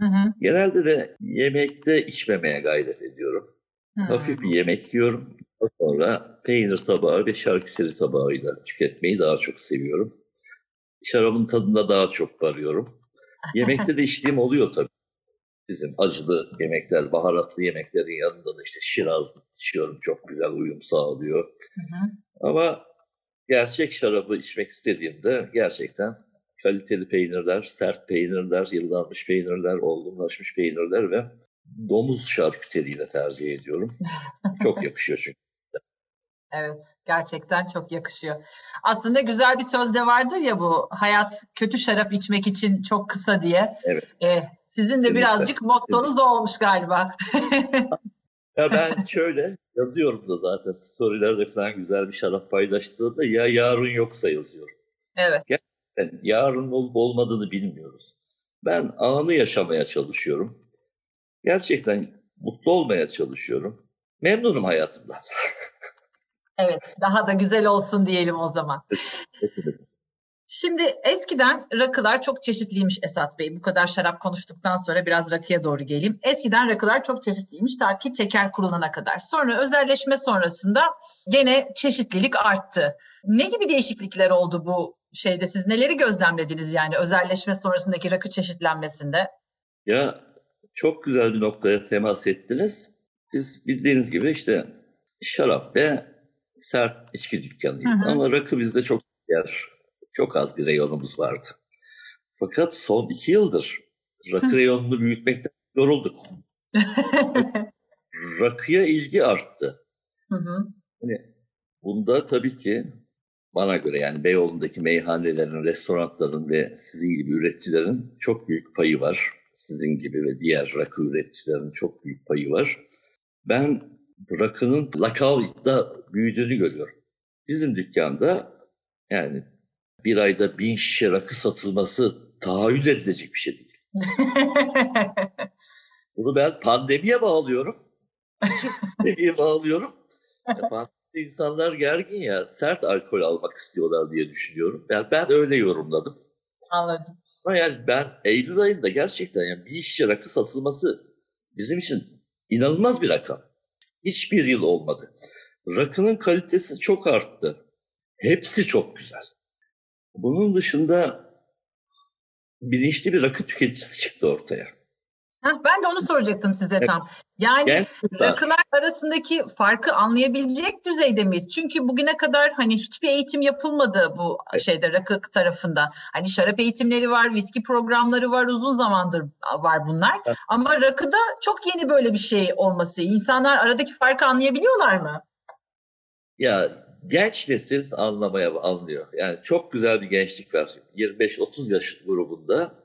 Hı hı. Genelde de yemekte içmemeye gayret ediyorum. Hı. Hafif bir yemek yiyorum. Sonra peynir tabağı ve şarküteri tabağıyla tüketmeyi daha çok seviyorum. Şarabın tadında daha çok varıyorum. Yemekte de içtiğim oluyor tabii. Bizim acılı yemekler, baharatlı yemeklerin yanında da işte şiraz içiyorum. Çok güzel uyum sağlıyor. Hı hı. Ama gerçek şarabı içmek istediğimde gerçekten kaliteli peynirler, sert peynirler, yıllanmış peynirler, olgunlaşmış peynirler ve domuz şarküteriyle tercih ediyorum. Çok yakışıyor çünkü. Evet, gerçekten çok yakışıyor. Aslında güzel bir söz de vardır ya bu, hayat kötü şarap içmek için çok kısa diye. Evet. Ee, sizin de birazcık mottonuz da olmuş galiba. ya ben şöyle yazıyorum da zaten storylerde falan güzel bir şarap paylaştığında ya yarın yoksa yazıyorum. Evet. Gerçekten yarın olup olmadığını bilmiyoruz. Ben anı yaşamaya çalışıyorum. Gerçekten mutlu olmaya çalışıyorum. Memnunum hayatımdan. Evet, daha da güzel olsun diyelim o zaman. Şimdi eskiden rakılar çok çeşitliymiş Esat Bey. Bu kadar şarap konuştuktan sonra biraz rakıya doğru geleyim. Eskiden rakılar çok çeşitliymiş ta ki tekel kurulana kadar. Sonra özelleşme sonrasında gene çeşitlilik arttı. Ne gibi değişiklikler oldu bu şeyde? Siz neleri gözlemlediniz yani özelleşme sonrasındaki rakı çeşitlenmesinde? Ya çok güzel bir noktaya temas ettiniz. Biz bildiğiniz gibi işte şarap ve sert içki dükkanıyız. Hı hı. Ama rakı bizde çok yer, çok az bir reyonumuz vardı. Fakat son iki yıldır rakı hı. reyonunu büyütmekten yorulduk. Rakıya ilgi arttı. Hı hı. Yani bunda tabii ki bana göre yani Beyoğlu'ndaki meyhanelerin, restoranların ve sizin gibi üreticilerin çok büyük payı var. Sizin gibi ve diğer rakı üreticilerin çok büyük payı var. Ben rakının lakavda büyüdüğünü görüyorum. Bizim dükkanda yani bir ayda bin şişe rakı satılması tahayyül edilecek bir şey değil. Bunu ben pandemiye bağlıyorum. pandemiye bağlıyorum. Ya, insanlar gergin ya sert alkol almak istiyorlar diye düşünüyorum. Yani ben öyle yorumladım. Anladım. Ama yani ben Eylül ayında gerçekten yani bir şişe rakı satılması bizim için inanılmaz bir rakam. Hiçbir yıl olmadı. Rakının kalitesi çok arttı. Hepsi çok güzel. Bunun dışında bilinçli bir rakı tüketicisi çıktı ortaya. Heh, ben de onu soracaktım size tam. Yani Gerçekten. rakılar arasındaki farkı anlayabilecek düzeyde miyiz? Çünkü bugüne kadar hani hiçbir eğitim yapılmadı bu şeyde rakı tarafında. Hani şarap eğitimleri var, viski programları var, uzun zamandır var bunlar. Evet. Ama rakıda çok yeni böyle bir şey olması. İnsanlar aradaki farkı anlayabiliyorlar mı? Ya genç nesil anlamaya anlıyor. Yani çok güzel bir gençlik var. 25-30 yaş grubunda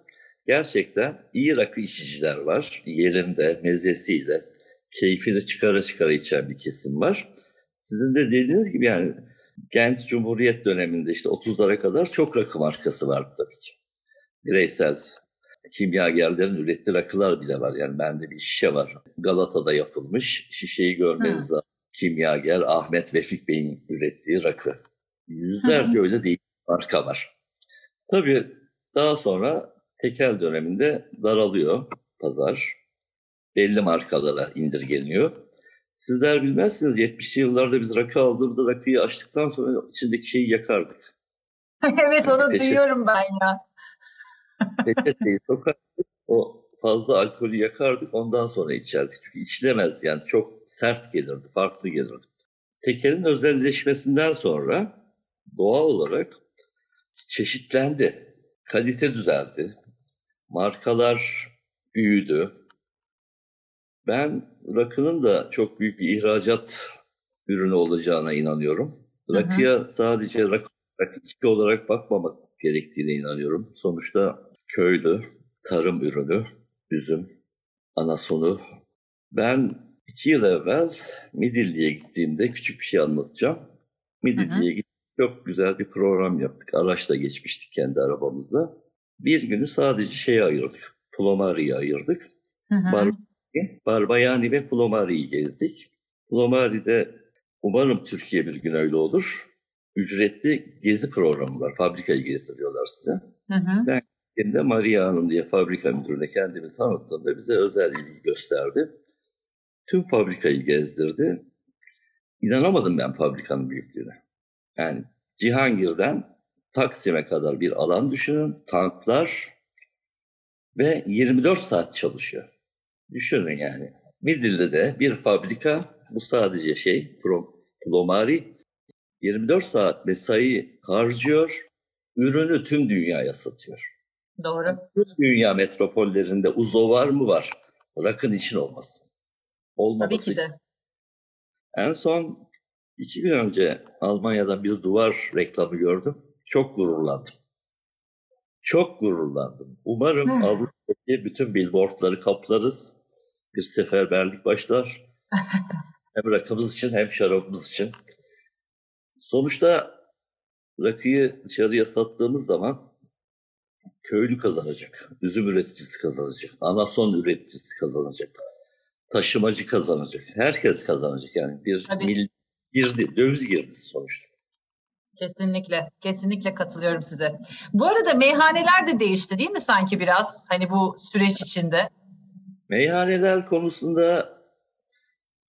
gerçekten iyi rakı içiciler var. Yerinde, mezesiyle, keyfini çıkara çıkara içen bir kesim var. Sizin de dediğiniz gibi yani genç Cumhuriyet döneminde işte 30'lara kadar çok rakı markası vardı tabii ki. Bireysel kimyagerlerin ürettiği rakılar bile var. Yani bende bir şişe var. Galata'da yapılmış. Şişeyi görmeniz lazım. Kimyager Ahmet Vefik Bey'in ürettiği rakı. Yüzlerce öyle değil marka var. Tabii Daha sonra tekel döneminde daralıyor pazar. Belli markalara indirgeniyor. Sizler bilmezsiniz 70'li yıllarda biz rakı aldığımızda rakıyı açtıktan sonra içindeki şeyi yakardık. evet onu Peşet, duyuyorum ben ya. Peçeteyi sokardık. O fazla alkolü yakardık ondan sonra içerdik. Çünkü içilemezdi yani çok sert gelirdi, farklı gelirdi. Tekelin özelleşmesinden sonra doğal olarak çeşitlendi. Kalite düzeldi. Markalar büyüdü. Ben rakının da çok büyük bir ihracat ürünü olacağına inanıyorum. Rakıya sadece rakı, rakı içki olarak bakmamak gerektiğine inanıyorum. Sonuçta köylü, tarım ürünü, üzüm, anasonu. Ben iki yıl evvel Midilli'ye gittiğimde küçük bir şey anlatacağım. Midilli'ye gittik. Çok güzel bir program yaptık. Araçla geçmiştik kendi arabamızla. Bir günü sadece şeye ayırdık. Plomari'ye ayırdık. Hı hı. Barbayani ve Plomari'yi gezdik. Plomari'de umarım Türkiye bir gün öyle olur. Ücretli gezi programı var. Fabrikayı gezdiriyorlar size. Hı hı. Ben gittiğimde Maria Hanım diye fabrika müdürüne kendimi tanıttığında bize özel ilgi gösterdi. Tüm fabrikayı gezdirdi. İnanamadım ben fabrikanın büyüklüğüne. Yani Cihangir'den Taksim'e kadar bir alan düşünün. Tanklar ve 24 saat çalışıyor. Düşünün yani. Midilli'de bir fabrika, bu sadece şey, plomari, 24 saat mesai harcıyor, ürünü tüm dünyaya satıyor. Doğru. Tüm dünya metropollerinde uzo var mı var? Rakın için olmasın. Olmaması. Tabii ki de. En son iki gün önce Almanya'dan bir duvar reklamı gördüm. Çok gururlandım. Çok gururlandım. Umarım Avrupa'daki bütün billboardları kaplarız bir seferberlik başlar. hem rakımız için hem şarabımız için. Sonuçta rakıyı dışarıya sattığımız zaman köylü kazanacak, üzüm üreticisi kazanacak, anason üreticisi kazanacak, taşımacı kazanacak, herkes kazanacak yani bir mil girdi, döviz girdisi sonuçta. Kesinlikle, kesinlikle katılıyorum size. Bu arada meyhaneler de değişti değil mi sanki biraz hani bu süreç içinde? Meyhaneler konusunda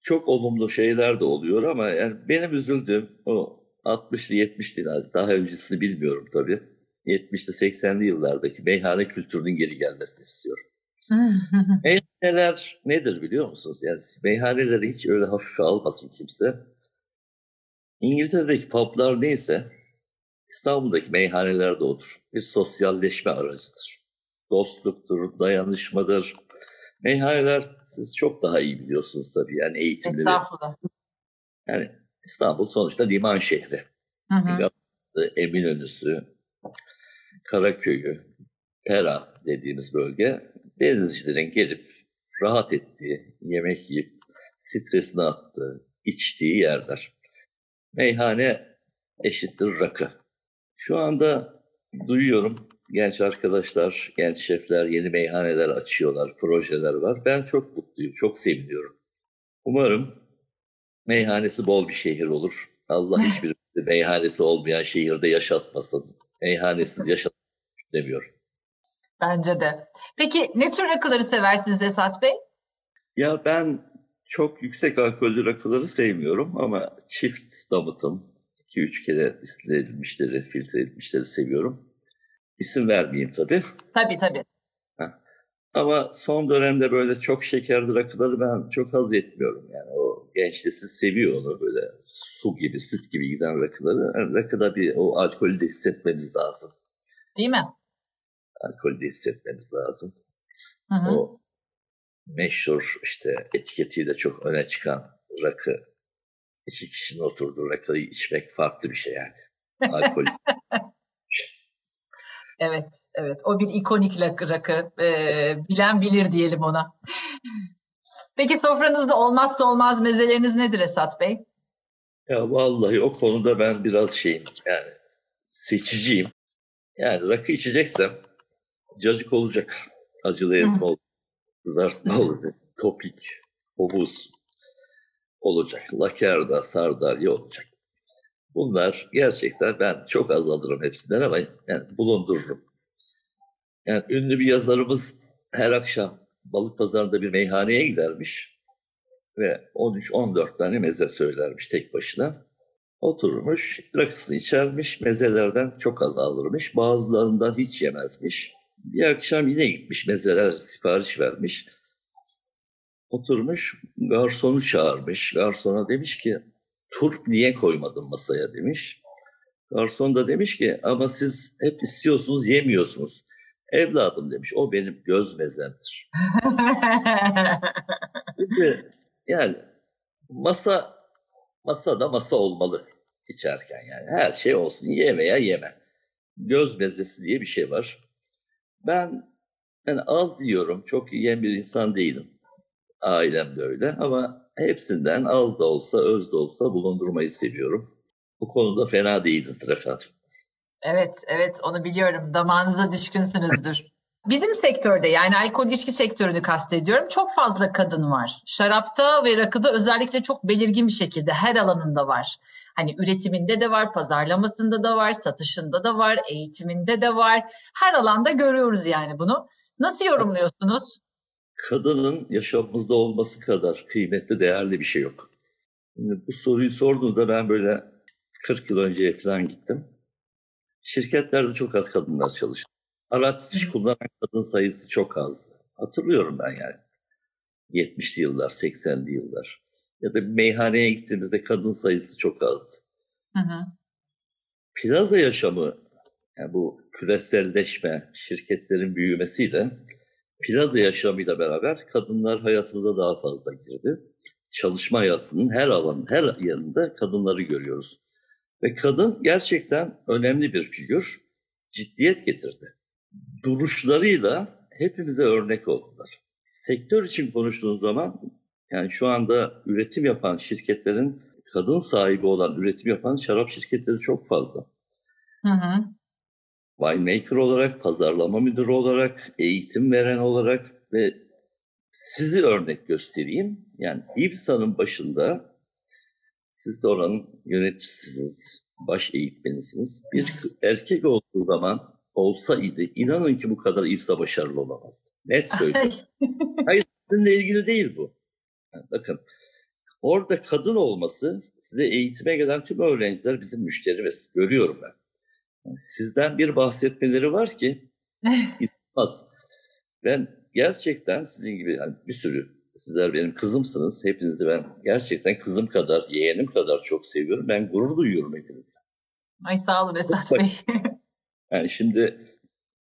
çok olumlu şeyler de oluyor ama yani benim üzüldüğüm o 60'lı 70'li daha öncesini bilmiyorum tabii. 70'li 80'li yıllardaki meyhane kültürünün geri gelmesini istiyorum. Meyhaneler nedir biliyor musunuz? Yani meyhaneleri hiç öyle hafife almasın kimse. İngiltere'deki publar neyse İstanbul'daki meyhaneler de odur. Bir sosyalleşme aracıdır. Dostluktur, dayanışmadır, Meyhaneler siz çok daha iyi biliyorsunuz tabii yani eğitimli. Estağfurullah. Yani İstanbul sonuçta liman şehri. Hı hı. Eminönü'sü, Karaköy'ü, Pera dediğimiz bölge denizcilerin gelip rahat ettiği, yemek yiyip stresini attığı, içtiği yerler. Meyhane eşittir rakı. Şu anda duyuyorum genç arkadaşlar, genç şefler yeni meyhaneler açıyorlar, projeler var. Ben çok mutluyum, çok seviniyorum. Umarım meyhanesi bol bir şehir olur. Allah hiçbir meyhanesi olmayan şehirde yaşatmasın. Meyhanesiz yaşatmasın demiyorum. Bence de. Peki ne tür rakıları seversiniz Esat Bey? Ya ben çok yüksek alkollü rakıları sevmiyorum ama çift damıtım, 2-3 kere distile edilmişleri, filtre edilmişleri seviyorum. İsim vermeyeyim tabii. Tabii tabii. Ama son dönemde böyle çok şekerli rakıları ben çok haz etmiyorum. Yani o gençlesi seviyor onu böyle su gibi, süt gibi giden rakıları. Yani rakıda bir o alkolü de hissetmemiz lazım. Değil mi? Alkolü de hissetmemiz lazım. Hı hı. O meşhur işte etiketiyle çok öne çıkan rakı. İki kişinin oturduğu rakıyı içmek farklı bir şey yani. Alkol Evet, evet. O bir ikonik rakı. Ee, bilen bilir diyelim ona. Peki sofranızda olmazsa olmaz mezeleriniz nedir Esat Bey? Ya vallahi o konuda ben biraz şeyim yani seçiciyim. Yani rakı içeceksem cacık olacak. Acılı ezme olacak. Kızartma olacak. Topik, hobuz olacak. Lakerda, sardalya olacak. Bunlar gerçekten ben çok az alırım hepsinden ama yani bulundururum. Yani ünlü bir yazarımız her akşam balık pazarında bir meyhaneye gidermiş ve 13-14 tane meze söylermiş tek başına. Oturmuş, rakısını içermiş, mezelerden çok az alırmış, bazılarından hiç yemezmiş. Bir akşam yine gitmiş, mezeler sipariş vermiş. Oturmuş, garsonu çağırmış. Garsona demiş ki, turp niye koymadın masaya demiş. Garson da demiş ki, ama siz hep istiyorsunuz, yemiyorsunuz. Evladım demiş, o benim göz mezemdir. Şimdi yani masa masa da masa olmalı içerken yani. Her şey olsun, ye veya yeme. Göz mezesi diye bir şey var. Ben yani az yiyorum, çok yiyen bir insan değilim. Ailem de öyle ama hepsinden az da olsa, öz de olsa bulundurmayı seviyorum. Bu konuda fena değilizdir efendim. Evet, evet onu biliyorum. Damağınıza düşkünsünüzdür. Bizim sektörde yani alkol ilişki sektörünü kastediyorum. Çok fazla kadın var. Şarapta ve rakıda özellikle çok belirgin bir şekilde her alanında var. Hani üretiminde de var, pazarlamasında da var, satışında da var, eğitiminde de var. Her alanda görüyoruz yani bunu. Nasıl yorumluyorsunuz? Kadının yaşamımızda olması kadar kıymetli, değerli bir şey yok. Şimdi bu soruyu sorduğunda ben böyle 40 yıl önce falan gittim. Şirketlerde çok az kadınlar çalıştı. Araç kullanan kadın sayısı çok azdı. Hatırlıyorum ben yani. 70'li yıllar, 80'li yıllar. Ya da meyhaneye gittiğimizde kadın sayısı çok azdı. Hı hı. Plaza yaşamı, yani bu küreselleşme, şirketlerin büyümesiyle plaza yaşamıyla beraber kadınlar hayatımıza daha fazla girdi. Çalışma hayatının her alanın, her yanında kadınları görüyoruz. Ve kadın gerçekten önemli bir figür, ciddiyet getirdi. Duruşlarıyla hepimize örnek oldular. Sektör için konuştuğunuz zaman yani şu anda üretim yapan şirketlerin kadın sahibi olan üretim yapan şarap şirketleri çok fazla. Hı hı. Winemaker olarak, pazarlama müdürü olarak, eğitim veren olarak ve sizi örnek göstereyim. Yani İBSA'nın başında siz oranın yöneticisiniz, baş eğitmenisiniz. Bir erkek olduğu zaman olsaydı inanın ki bu kadar İBSA başarılı olamaz. Net söylüyorum. Hayır sizinle ilgili değil bu. Yani bakın orada kadın olması size eğitime gelen tüm öğrenciler bizim müşterimiz. Görüyorum ben. Yani sizden bir bahsetmeleri var ki inanılmaz. Ben gerçekten sizin gibi yani bir sürü Sizler benim kızımsınız. Hepinizi ben gerçekten kızım kadar, yeğenim kadar çok seviyorum. Ben gurur duyuyorum hepiniz. Ay sağ olun Esat Bey. yani şimdi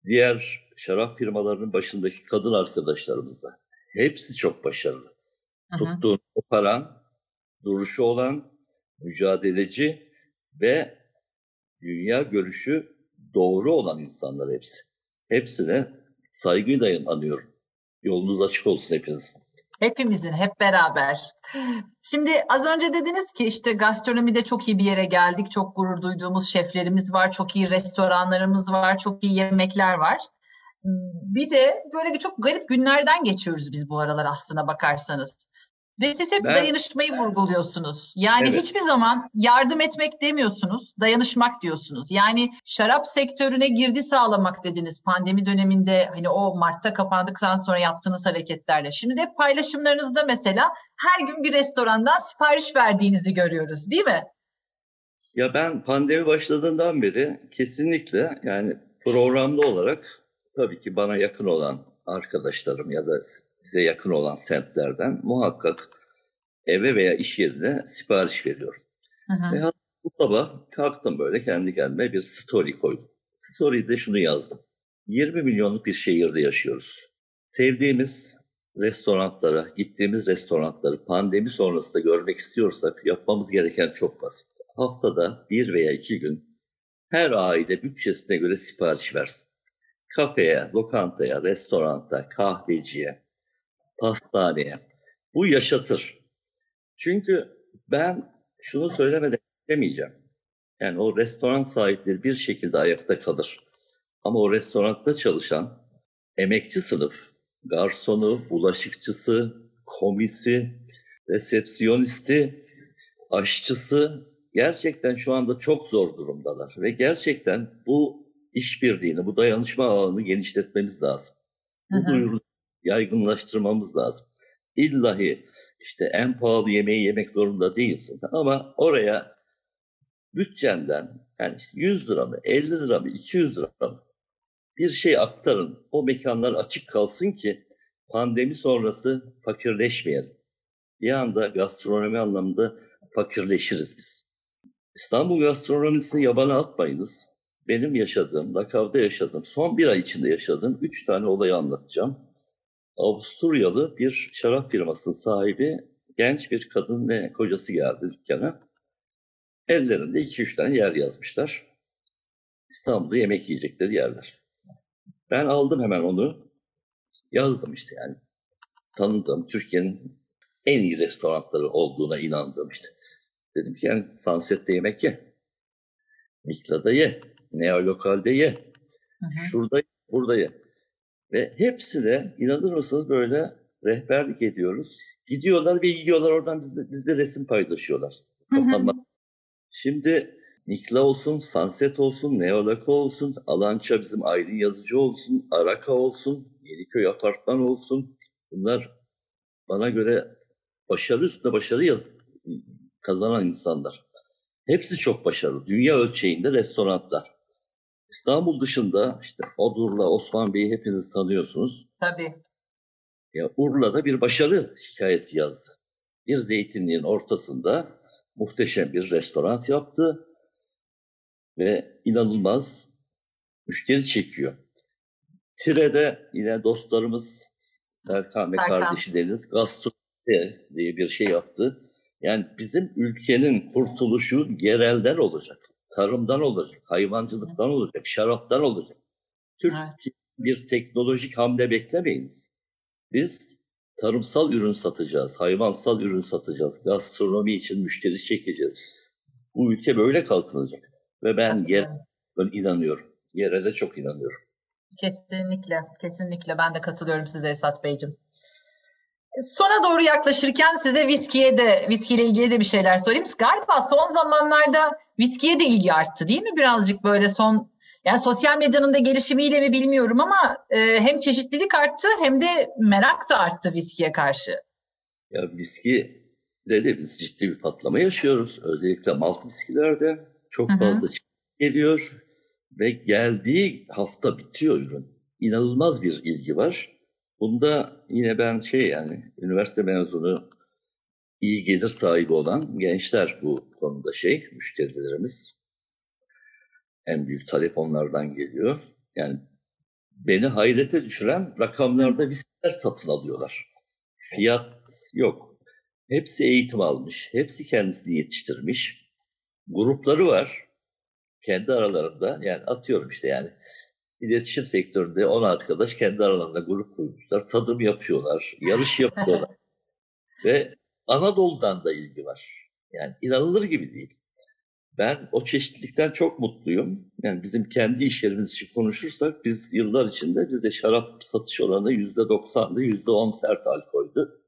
diğer şarap firmalarının başındaki kadın arkadaşlarımız da hepsi çok başarılı. Tuttuğunu koparan, duruşu olan, mücadeleci ve dünya görüşü doğru olan insanlar hepsi. Hepsine saygıyla anıyorum. Yolunuz açık olsun hepinizin. Hepimizin, hep beraber. Şimdi az önce dediniz ki işte gastronomide çok iyi bir yere geldik. Çok gurur duyduğumuz şeflerimiz var, çok iyi restoranlarımız var, çok iyi yemekler var. Bir de böyle çok garip günlerden geçiyoruz biz bu aralar aslına bakarsanız. Ve siz hep ben, dayanışmayı vurguluyorsunuz. Yani evet. hiçbir zaman yardım etmek demiyorsunuz, dayanışmak diyorsunuz. Yani şarap sektörüne girdi sağlamak dediniz pandemi döneminde hani o Mart'ta kapandıktan sonra yaptığınız hareketlerle. Şimdi de paylaşımlarınızda mesela her gün bir restorandan sipariş verdiğinizi görüyoruz değil mi? Ya ben pandemi başladığından beri kesinlikle yani programlı olarak tabii ki bana yakın olan arkadaşlarım ya da size yakın olan semtlerden muhakkak eve veya iş yerine sipariş veriyorum. Hı hı. Ve bu sabah kalktım böyle kendi kendime bir story koydum. Story'de şunu yazdım. 20 milyonluk bir şehirde yaşıyoruz. Sevdiğimiz restoranlara, gittiğimiz restoranları pandemi sonrasında görmek istiyorsak yapmamız gereken çok basit. Haftada bir veya iki gün her aile bütçesine göre sipariş versin. Kafeye, lokantaya, restoranta, kahveciye, pastaneye. Bu yaşatır. Çünkü ben şunu söylemeden demeyeceğim. Yani o restoran sahipleri bir şekilde ayakta kalır. Ama o restoranda çalışan emekçi sınıf, garsonu, bulaşıkçısı, komisi, resepsiyonisti, aşçısı gerçekten şu anda çok zor durumdalar. Ve gerçekten bu işbirliğini, bu dayanışma ağını genişletmemiz lazım. Bu duyuru yaygınlaştırmamız lazım. İllahi işte en pahalı yemeği yemek zorunda değilsin ama oraya bütçenden yani işte 100 lira mı, 50 lira mı, 200 lira mı bir şey aktarın. O mekanlar açık kalsın ki pandemi sonrası fakirleşmeyelim. Bir anda gastronomi anlamında fakirleşiriz biz. İstanbul gastronomisini yabana atmayınız. Benim yaşadığım, Lakav'da yaşadığım, son bir ay içinde yaşadığım üç tane olayı anlatacağım. Avusturyalı bir şarap firmasının sahibi genç bir kadın ve kocası geldi dükkana. Ellerinde iki üç tane yer yazmışlar. İstanbul'da yemek yiyecekleri yerler. Ben aldım hemen onu. Yazdım işte yani. Tanıdığım, Türkiye'nin en iyi restoranları olduğuna inandığım işte. Dedim ki yani Sunset'te yemek ye. Mikla'da ye. Neolokal'de ye. Hı hı. Şurada, burada ye. Ve hepsine inanır mısınız böyle rehberlik ediyoruz. Gidiyorlar ve yiyorlar oradan bizde, bizde resim paylaşıyorlar. Kapanma. Şimdi Nikla olsun, Sunset olsun, Neolaka olsun, Alança bizim Aylin Yazıcı olsun, Araka olsun, Yeniköy Apartman olsun. Bunlar bana göre başarı üstüne başarı yaz kazanan insanlar. Hepsi çok başarılı. Dünya ölçeğinde restoranlar. İstanbul dışında işte Odur'la Osman Bey'i hepiniz tanıyorsunuz. Tabii. Ya Urla'da bir başarı hikayesi yazdı. Bir zeytinliğin ortasında muhteşem bir restoran yaptı ve inanılmaz müşteri çekiyor. Tire'de yine dostlarımız Serkan ve Serkan. kardeşi Deniz Gastro diye bir şey yaptı. Yani bizim ülkenin kurtuluşu yerelden olacak, tarımdan olacak, hayvancılıktan olacak, şaraptan olacak. Türk evet. bir teknolojik hamle beklemeyiniz. Biz tarımsal ürün satacağız, hayvansal ürün satacağız, gastronomi için müşteri çekeceğiz. Bu ülke böyle kalkınacak. Ve ben yer, ben inanıyorum. Yereze çok inanıyorum. Kesinlikle, kesinlikle. Ben de katılıyorum size Esat Beyciğim. Sona doğru yaklaşırken size viskiye de, viskiyle ilgili de bir şeyler sorayım. Galiba son zamanlarda viskiye de ilgi arttı değil mi? Birazcık böyle son, yani sosyal medyanın da gelişimiyle mi bilmiyorum ama e, hem çeşitlilik arttı hem de merak da arttı viskiye karşı. Ya viski de, biz ciddi bir patlama yaşıyoruz. Özellikle malt viskilerde çok fazla Hı-hı. geliyor ve geldiği hafta bitiyor ürün. İnanılmaz bir ilgi var. Bunda yine ben şey yani üniversite mezunu iyi gelir sahibi olan gençler bu konuda şey müşterilerimiz. En büyük talep onlardan geliyor. Yani beni hayrete düşüren rakamlarda viskiler satın alıyorlar. Fiyat yok. Hepsi eğitim almış. Hepsi kendisini yetiştirmiş. Grupları var. Kendi aralarında yani atıyorum işte yani iletişim sektöründe 10 arkadaş kendi aralarında grup kurmuşlar. Tadım yapıyorlar, yarış yapıyorlar. Ve Anadolu'dan da ilgi var. Yani inanılır gibi değil. Ben o çeşitlilikten çok mutluyum. Yani bizim kendi iş yerimiz için konuşursak biz yıllar içinde bizde şarap satış oranı yüzde doksandı, yüzde on sert alkoldü.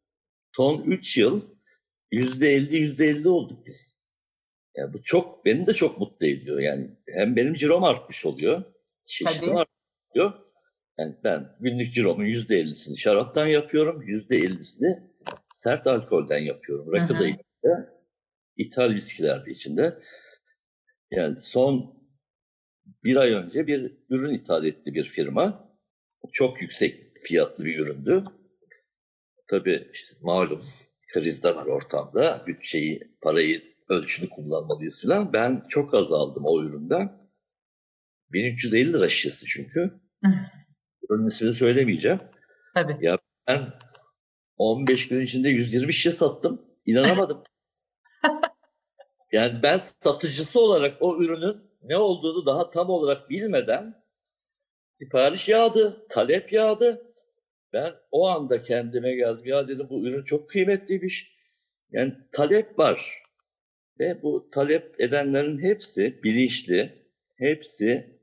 Son üç yıl yüzde elli, yüzde elli olduk biz. Yani bu çok, beni de çok mutlu ediyor. Yani hem benim cirom artmış oluyor, çeşitli artıyor. Yani ben günlük ciromun yüzde ellisini şaraptan yapıyorum, yüzde ellisini sert alkolden yapıyorum. Rakı da içinde, ithal viskiler de içinde. Yani son bir ay önce bir ürün ithal etti bir firma. Çok yüksek fiyatlı bir üründü. Tabii işte malum kriz de var ortamda. Bütçeyi, parayı ölçülü kullanmalıyız falan. Ben çok az aldım o üründen. 1350 lira şişesi çünkü. Ürünün söylemeyeceğim. Tabii. Ya ben 15 gün içinde 120 şişe sattım. İnanamadım. yani ben satıcısı olarak o ürünün ne olduğunu daha tam olarak bilmeden sipariş yağdı, talep yağdı. Ben o anda kendime geldim. Ya dedim bu ürün çok kıymetliymiş. Yani talep var. Ve bu talep edenlerin hepsi bilinçli, hepsi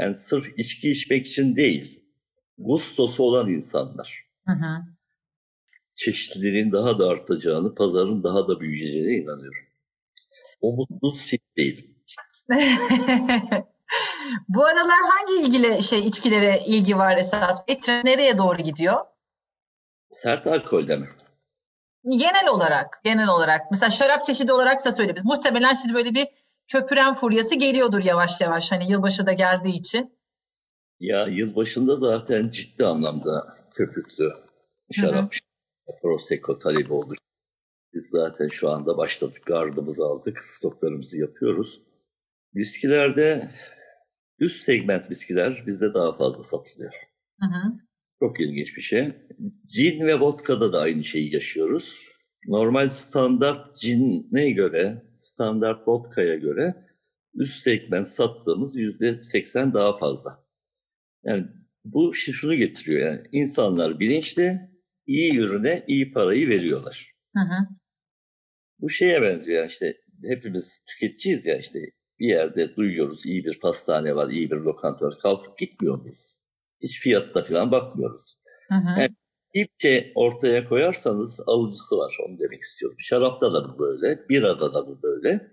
yani sırf içki içmek için değil, gustosu olan insanlar. Hı hı. Çeşitliliğin daha da artacağını, pazarın daha da büyüyeceğine inanıyorum. Umutsuz hiç değilim. Bu aralar hangi ilgili şey içkilere ilgi var Esat Bey? Nereye doğru gidiyor? Sert alkolde mi? Genel olarak, genel olarak. Mesela şarap çeşidi olarak da söyleyebiliriz. Muhtemelen şimdi böyle bir köpüren furyası geliyordur yavaş yavaş. Hani yılbaşı da geldiği için. Ya yılbaşında zaten ciddi anlamda köpüklü şarap, prosecco talebi oldu. Biz zaten şu anda başladık, gardımızı aldık, stoklarımızı yapıyoruz. Viskilerde üst segment viskiler bizde daha fazla satılıyor. Hı hı. Çok ilginç bir şey. Cin ve vodka'da da aynı şeyi yaşıyoruz. Normal standart cin'e göre, standart vodka'ya göre üst segment sattığımız yüzde seksen daha fazla. Yani bu şunu getiriyor yani insanlar bilinçli, iyi ürüne iyi parayı veriyorlar. Hı hı. Bu şeye benziyor yani işte hepimiz tüketiciyiz ya işte bir yerde duyuyoruz iyi bir pastane var, iyi bir lokanta var. Kalkıp gitmiyor muyuz? Hiç fiyatına falan bakmıyoruz. Hı hı. Yani şey ortaya koyarsanız alıcısı var onu demek istiyorum. Şarapta da bu böyle, birada da bu böyle.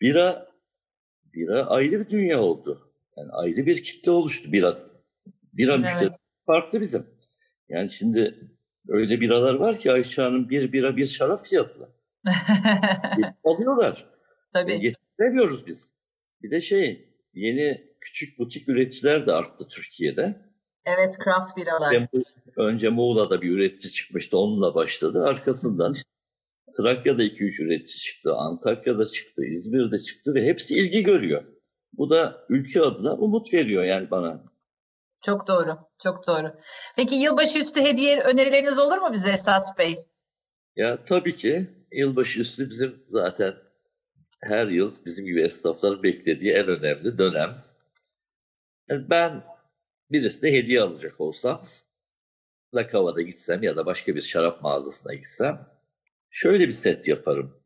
Bira, bira ayrı bir dünya oldu. Yani ayrı bir kitle oluştu bira. Bira evet. müşterisi farklı bizim. Yani şimdi öyle biralar var ki Ayşe Hanım bir bira bir şarap fiyatlı. Alıyorlar. Tabii. E, getiremiyoruz biz. Bir de şey yeni küçük butik üreticiler de arttı Türkiye'de. Evet craft biralar. Önce, önce Muğla'da bir üretici çıkmıştı onunla başladı. Arkasından işte Trakya'da 2-3 üretici çıktı, Antakya'da çıktı, İzmir'de çıktı ve hepsi ilgi görüyor. Bu da ülke adına umut veriyor yani bana. Çok doğru, çok doğru. Peki yılbaşı üstü hediye önerileriniz olur mu bize Esat Bey? Ya tabii ki yılbaşı üstü bizim zaten her yıl bizim gibi esnafların beklediği en önemli dönem. Yani ben birisine hediye alacak olsam, Lakava'da gitsem ya da başka bir şarap mağazasına gitsem şöyle bir set yaparım.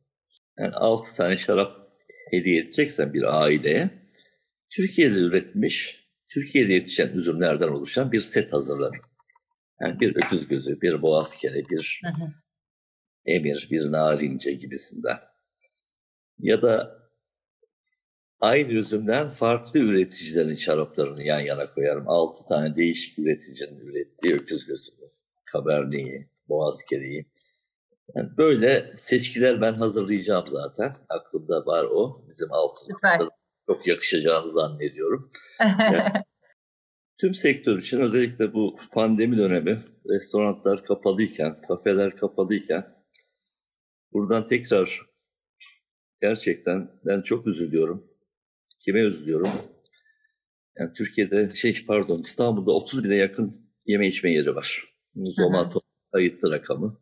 Yani altı tane şarap hediye edeceksem bir aileye Türkiye'de üretilmiş, Türkiye'de yetişen üzümlerden oluşan bir set hazırlarım. Yani bir öküz gözü, bir boğaz kere, bir emir, bir narince gibisinden. Ya da aynı üzümden farklı üreticilerin şaraplarını yan yana koyarım. Altı tane değişik üreticinin ürettiği öküz gözünü, kaberneyi, boğaz kereyi. Yani böyle seçkiler ben hazırlayacağım zaten. Aklımda var o. Bizim altın çok yakışacağını zannediyorum. yani, tüm sektör için özellikle bu pandemi dönemi restoranlar kapalıyken, kafeler kapalıyken buradan tekrar gerçekten ben çok üzülüyorum. Kime üzülüyorum? Yani Türkiye'de şey pardon İstanbul'da 30 bine yakın yeme içme yeri var. Zomato kayıtlı rakamı.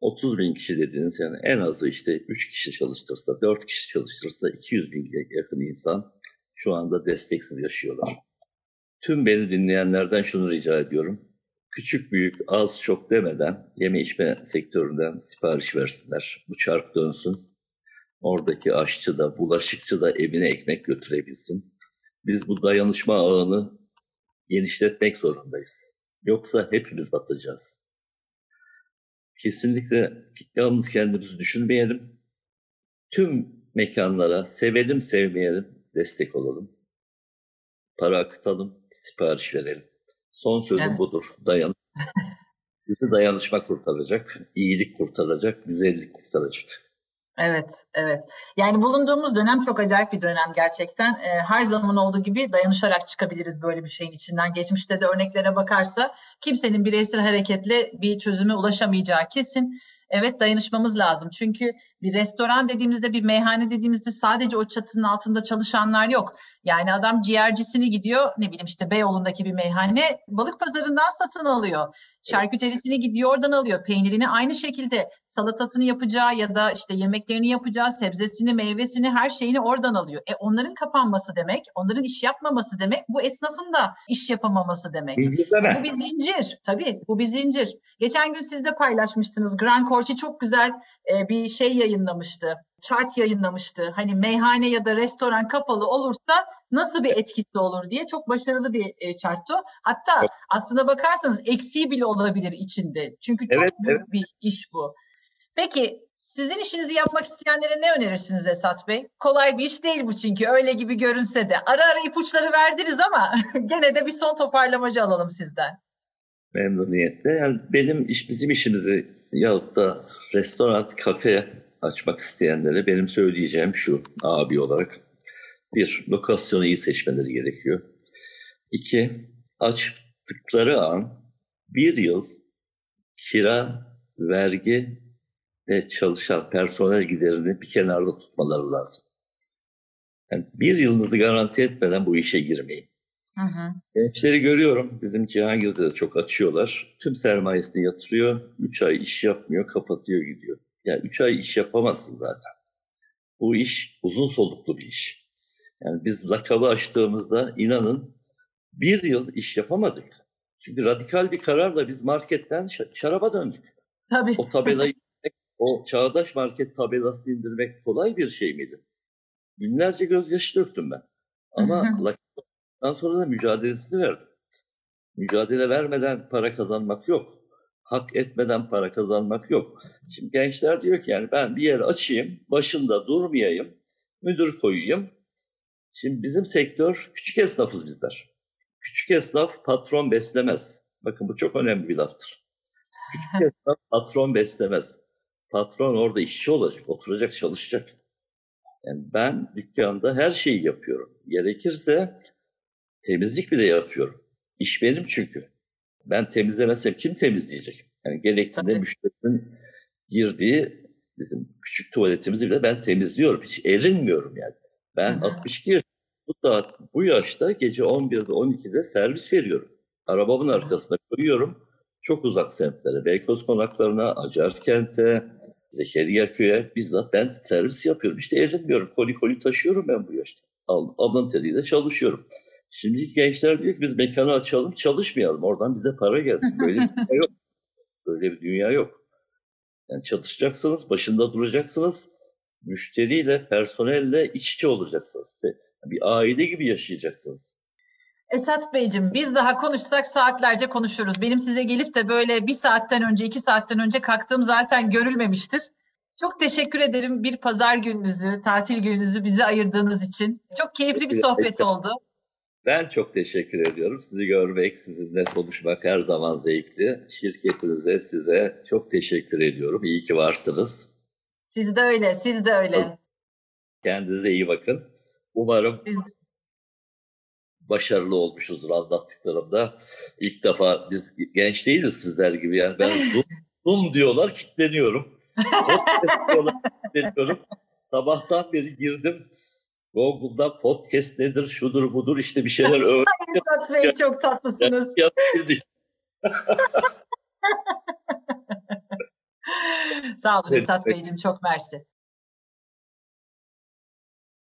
30 bin kişi dediğiniz yani en azı işte 3 kişi çalıştırsa, 4 kişi çalıştırsa 200 bin yakın insan şu anda desteksiz yaşıyorlar. Tüm beni dinleyenlerden şunu rica ediyorum. Küçük büyük az çok demeden yeme içme sektöründen sipariş versinler. Bu çark dönsün. Oradaki aşçı da bulaşıkçı da evine ekmek götürebilsin. Biz bu dayanışma ağını genişletmek zorundayız. Yoksa hepimiz batacağız. Kesinlikle yalnız kendimizi düşünmeyelim. Tüm mekanlara sevelim sevmeyelim destek olalım. Para akıtalım, sipariş verelim. Son sözüm evet. budur. Dayan. Bizi dayanışma kurtaracak, iyilik kurtaracak, güzellik kurtaracak. Evet, evet. Yani bulunduğumuz dönem çok acayip bir dönem gerçekten. E, her zaman olduğu gibi dayanışarak çıkabiliriz böyle bir şeyin içinden. Geçmişte de örneklere bakarsa kimsenin bireysel hareketle bir çözüme ulaşamayacağı kesin. Evet dayanışmamız lazım. Çünkü bir restoran dediğimizde, bir meyhane dediğimizde sadece o çatının altında çalışanlar yok. Yani adam ciğercisini gidiyor, ne bileyim işte Beyoğlu'ndaki bir meyhane balık pazarından satın alıyor. Şarküterisini gidiyor oradan alıyor. Peynirini aynı şekilde salatasını yapacağı ya da işte yemeklerini yapacağı, sebzesini, meyvesini, her şeyini oradan alıyor. E onların kapanması demek, onların iş yapmaması demek, bu esnafın da iş yapamaması demek. Bu bir zincir. Tabii bu bir zincir. Geçen gün siz de paylaşmıştınız. Grand Corci çok güzel e, bir şey yayınlamıştı. Chart yayınlamıştı. Hani meyhane ya da restoran kapalı olursa nasıl bir etkisi olur diye çok başarılı bir e, charttı. Hatta evet. aslına bakarsanız eksiği bile olabilir içinde. Çünkü çok evet, büyük evet. bir iş bu. Peki sizin işinizi yapmak isteyenlere ne önerirsiniz Esat Bey? Kolay bir iş değil bu çünkü öyle gibi görünse de. Ara ara ipuçları verdiniz ama gene de bir son toparlamacı alalım sizden. Memnuniyetle. Yani benim iş, bizim işimizi yahut da restoran, kafe açmak isteyenlere benim söyleyeceğim şu abi olarak. Bir, lokasyonu iyi seçmeleri gerekiyor. İki, açtıkları an bir yıl kira, vergi ve çalışan personel giderini bir kenarda tutmaları lazım. Yani bir yılınızı garanti etmeden bu işe girmeyin. Hı hı. Gençleri görüyorum. Bizim Cihangir'de de çok açıyorlar. Tüm sermayesini yatırıyor. Üç ay iş yapmıyor, kapatıyor gidiyor. Yani üç ay iş yapamazsın zaten. Bu iş uzun soluklu bir iş. Yani biz lakabı açtığımızda inanın bir yıl iş yapamadık. Çünkü radikal bir kararla biz marketten şaraba döndük. Tabii. O tabelayı o çağdaş market tabelasını indirmek kolay bir şey miydi? Günlerce gözyaşı döktüm ben. Ama lakabından sonra da mücadelesini verdim. Mücadele vermeden para kazanmak yok. Hak etmeden para kazanmak yok. Şimdi gençler diyor ki yani ben bir yer açayım, başında durmayayım, müdür koyayım. Şimdi bizim sektör küçük esnafız bizler. Küçük esnaf patron beslemez. Bakın bu çok önemli bir laftır. Küçük esnaf patron beslemez. Patron orada işçi olacak, oturacak, çalışacak. Yani ben dükkanda her şeyi yapıyorum. Gerekirse temizlik bile yapıyorum. İş benim çünkü. Ben temizlemezsem kim temizleyecek? Yani gerektiğinde Tabii. müşterinin girdiği bizim küçük tuvaletimizi bile ben temizliyorum. Hiç erinmiyorum yani. Ben Hı-hı. 62 yaş bu saat bu yaşta gece 11'de 12'de servis veriyorum. Arabamın arkasına koyuyorum. Çok uzak semtlere, Beykoz konaklarına, Acarkent'e, Zekeriya Köy'e bizzat ben servis yapıyorum. İşte erinmiyorum. Koli koli taşıyorum ben bu yaşta. Al, alın teriyle çalışıyorum. Şimdi gençler diyor ki biz mekanı açalım, çalışmayalım. Oradan bize para gelsin. Böyle bir dünya yok. Böyle bir dünya yok. Yani çalışacaksınız, başında duracaksınız. Müşteriyle, personelle iç içe olacaksınız. Bir aile gibi yaşayacaksınız. Esat Beyciğim biz daha konuşsak saatlerce konuşuruz. Benim size gelip de böyle bir saatten önce, iki saatten önce kalktığım zaten görülmemiştir. Çok teşekkür ederim bir pazar gününüzü, tatil gününüzü bize ayırdığınız için. Çok keyifli bir sohbet oldu. Ben çok teşekkür ediyorum. Sizi görmek, sizinle konuşmak her zaman zevkli. Şirketinize, size çok teşekkür ediyorum. İyi ki varsınız. Siz de öyle, siz de öyle. Kendinize iyi bakın. Umarım siz de başarılı olmuşuzdur anlattıklarımda. İlk defa biz genç değiliz sizler gibi yani ben zoom, zoom diyorlar kitleniyorum. Kitleniyorum. Sabahtan beri girdim. Google'da podcast nedir, şudur budur işte bir şeyler öğrendim. İstat Bey çok tatlısınız. Sağ olun İstat Beyciğim çok mersi.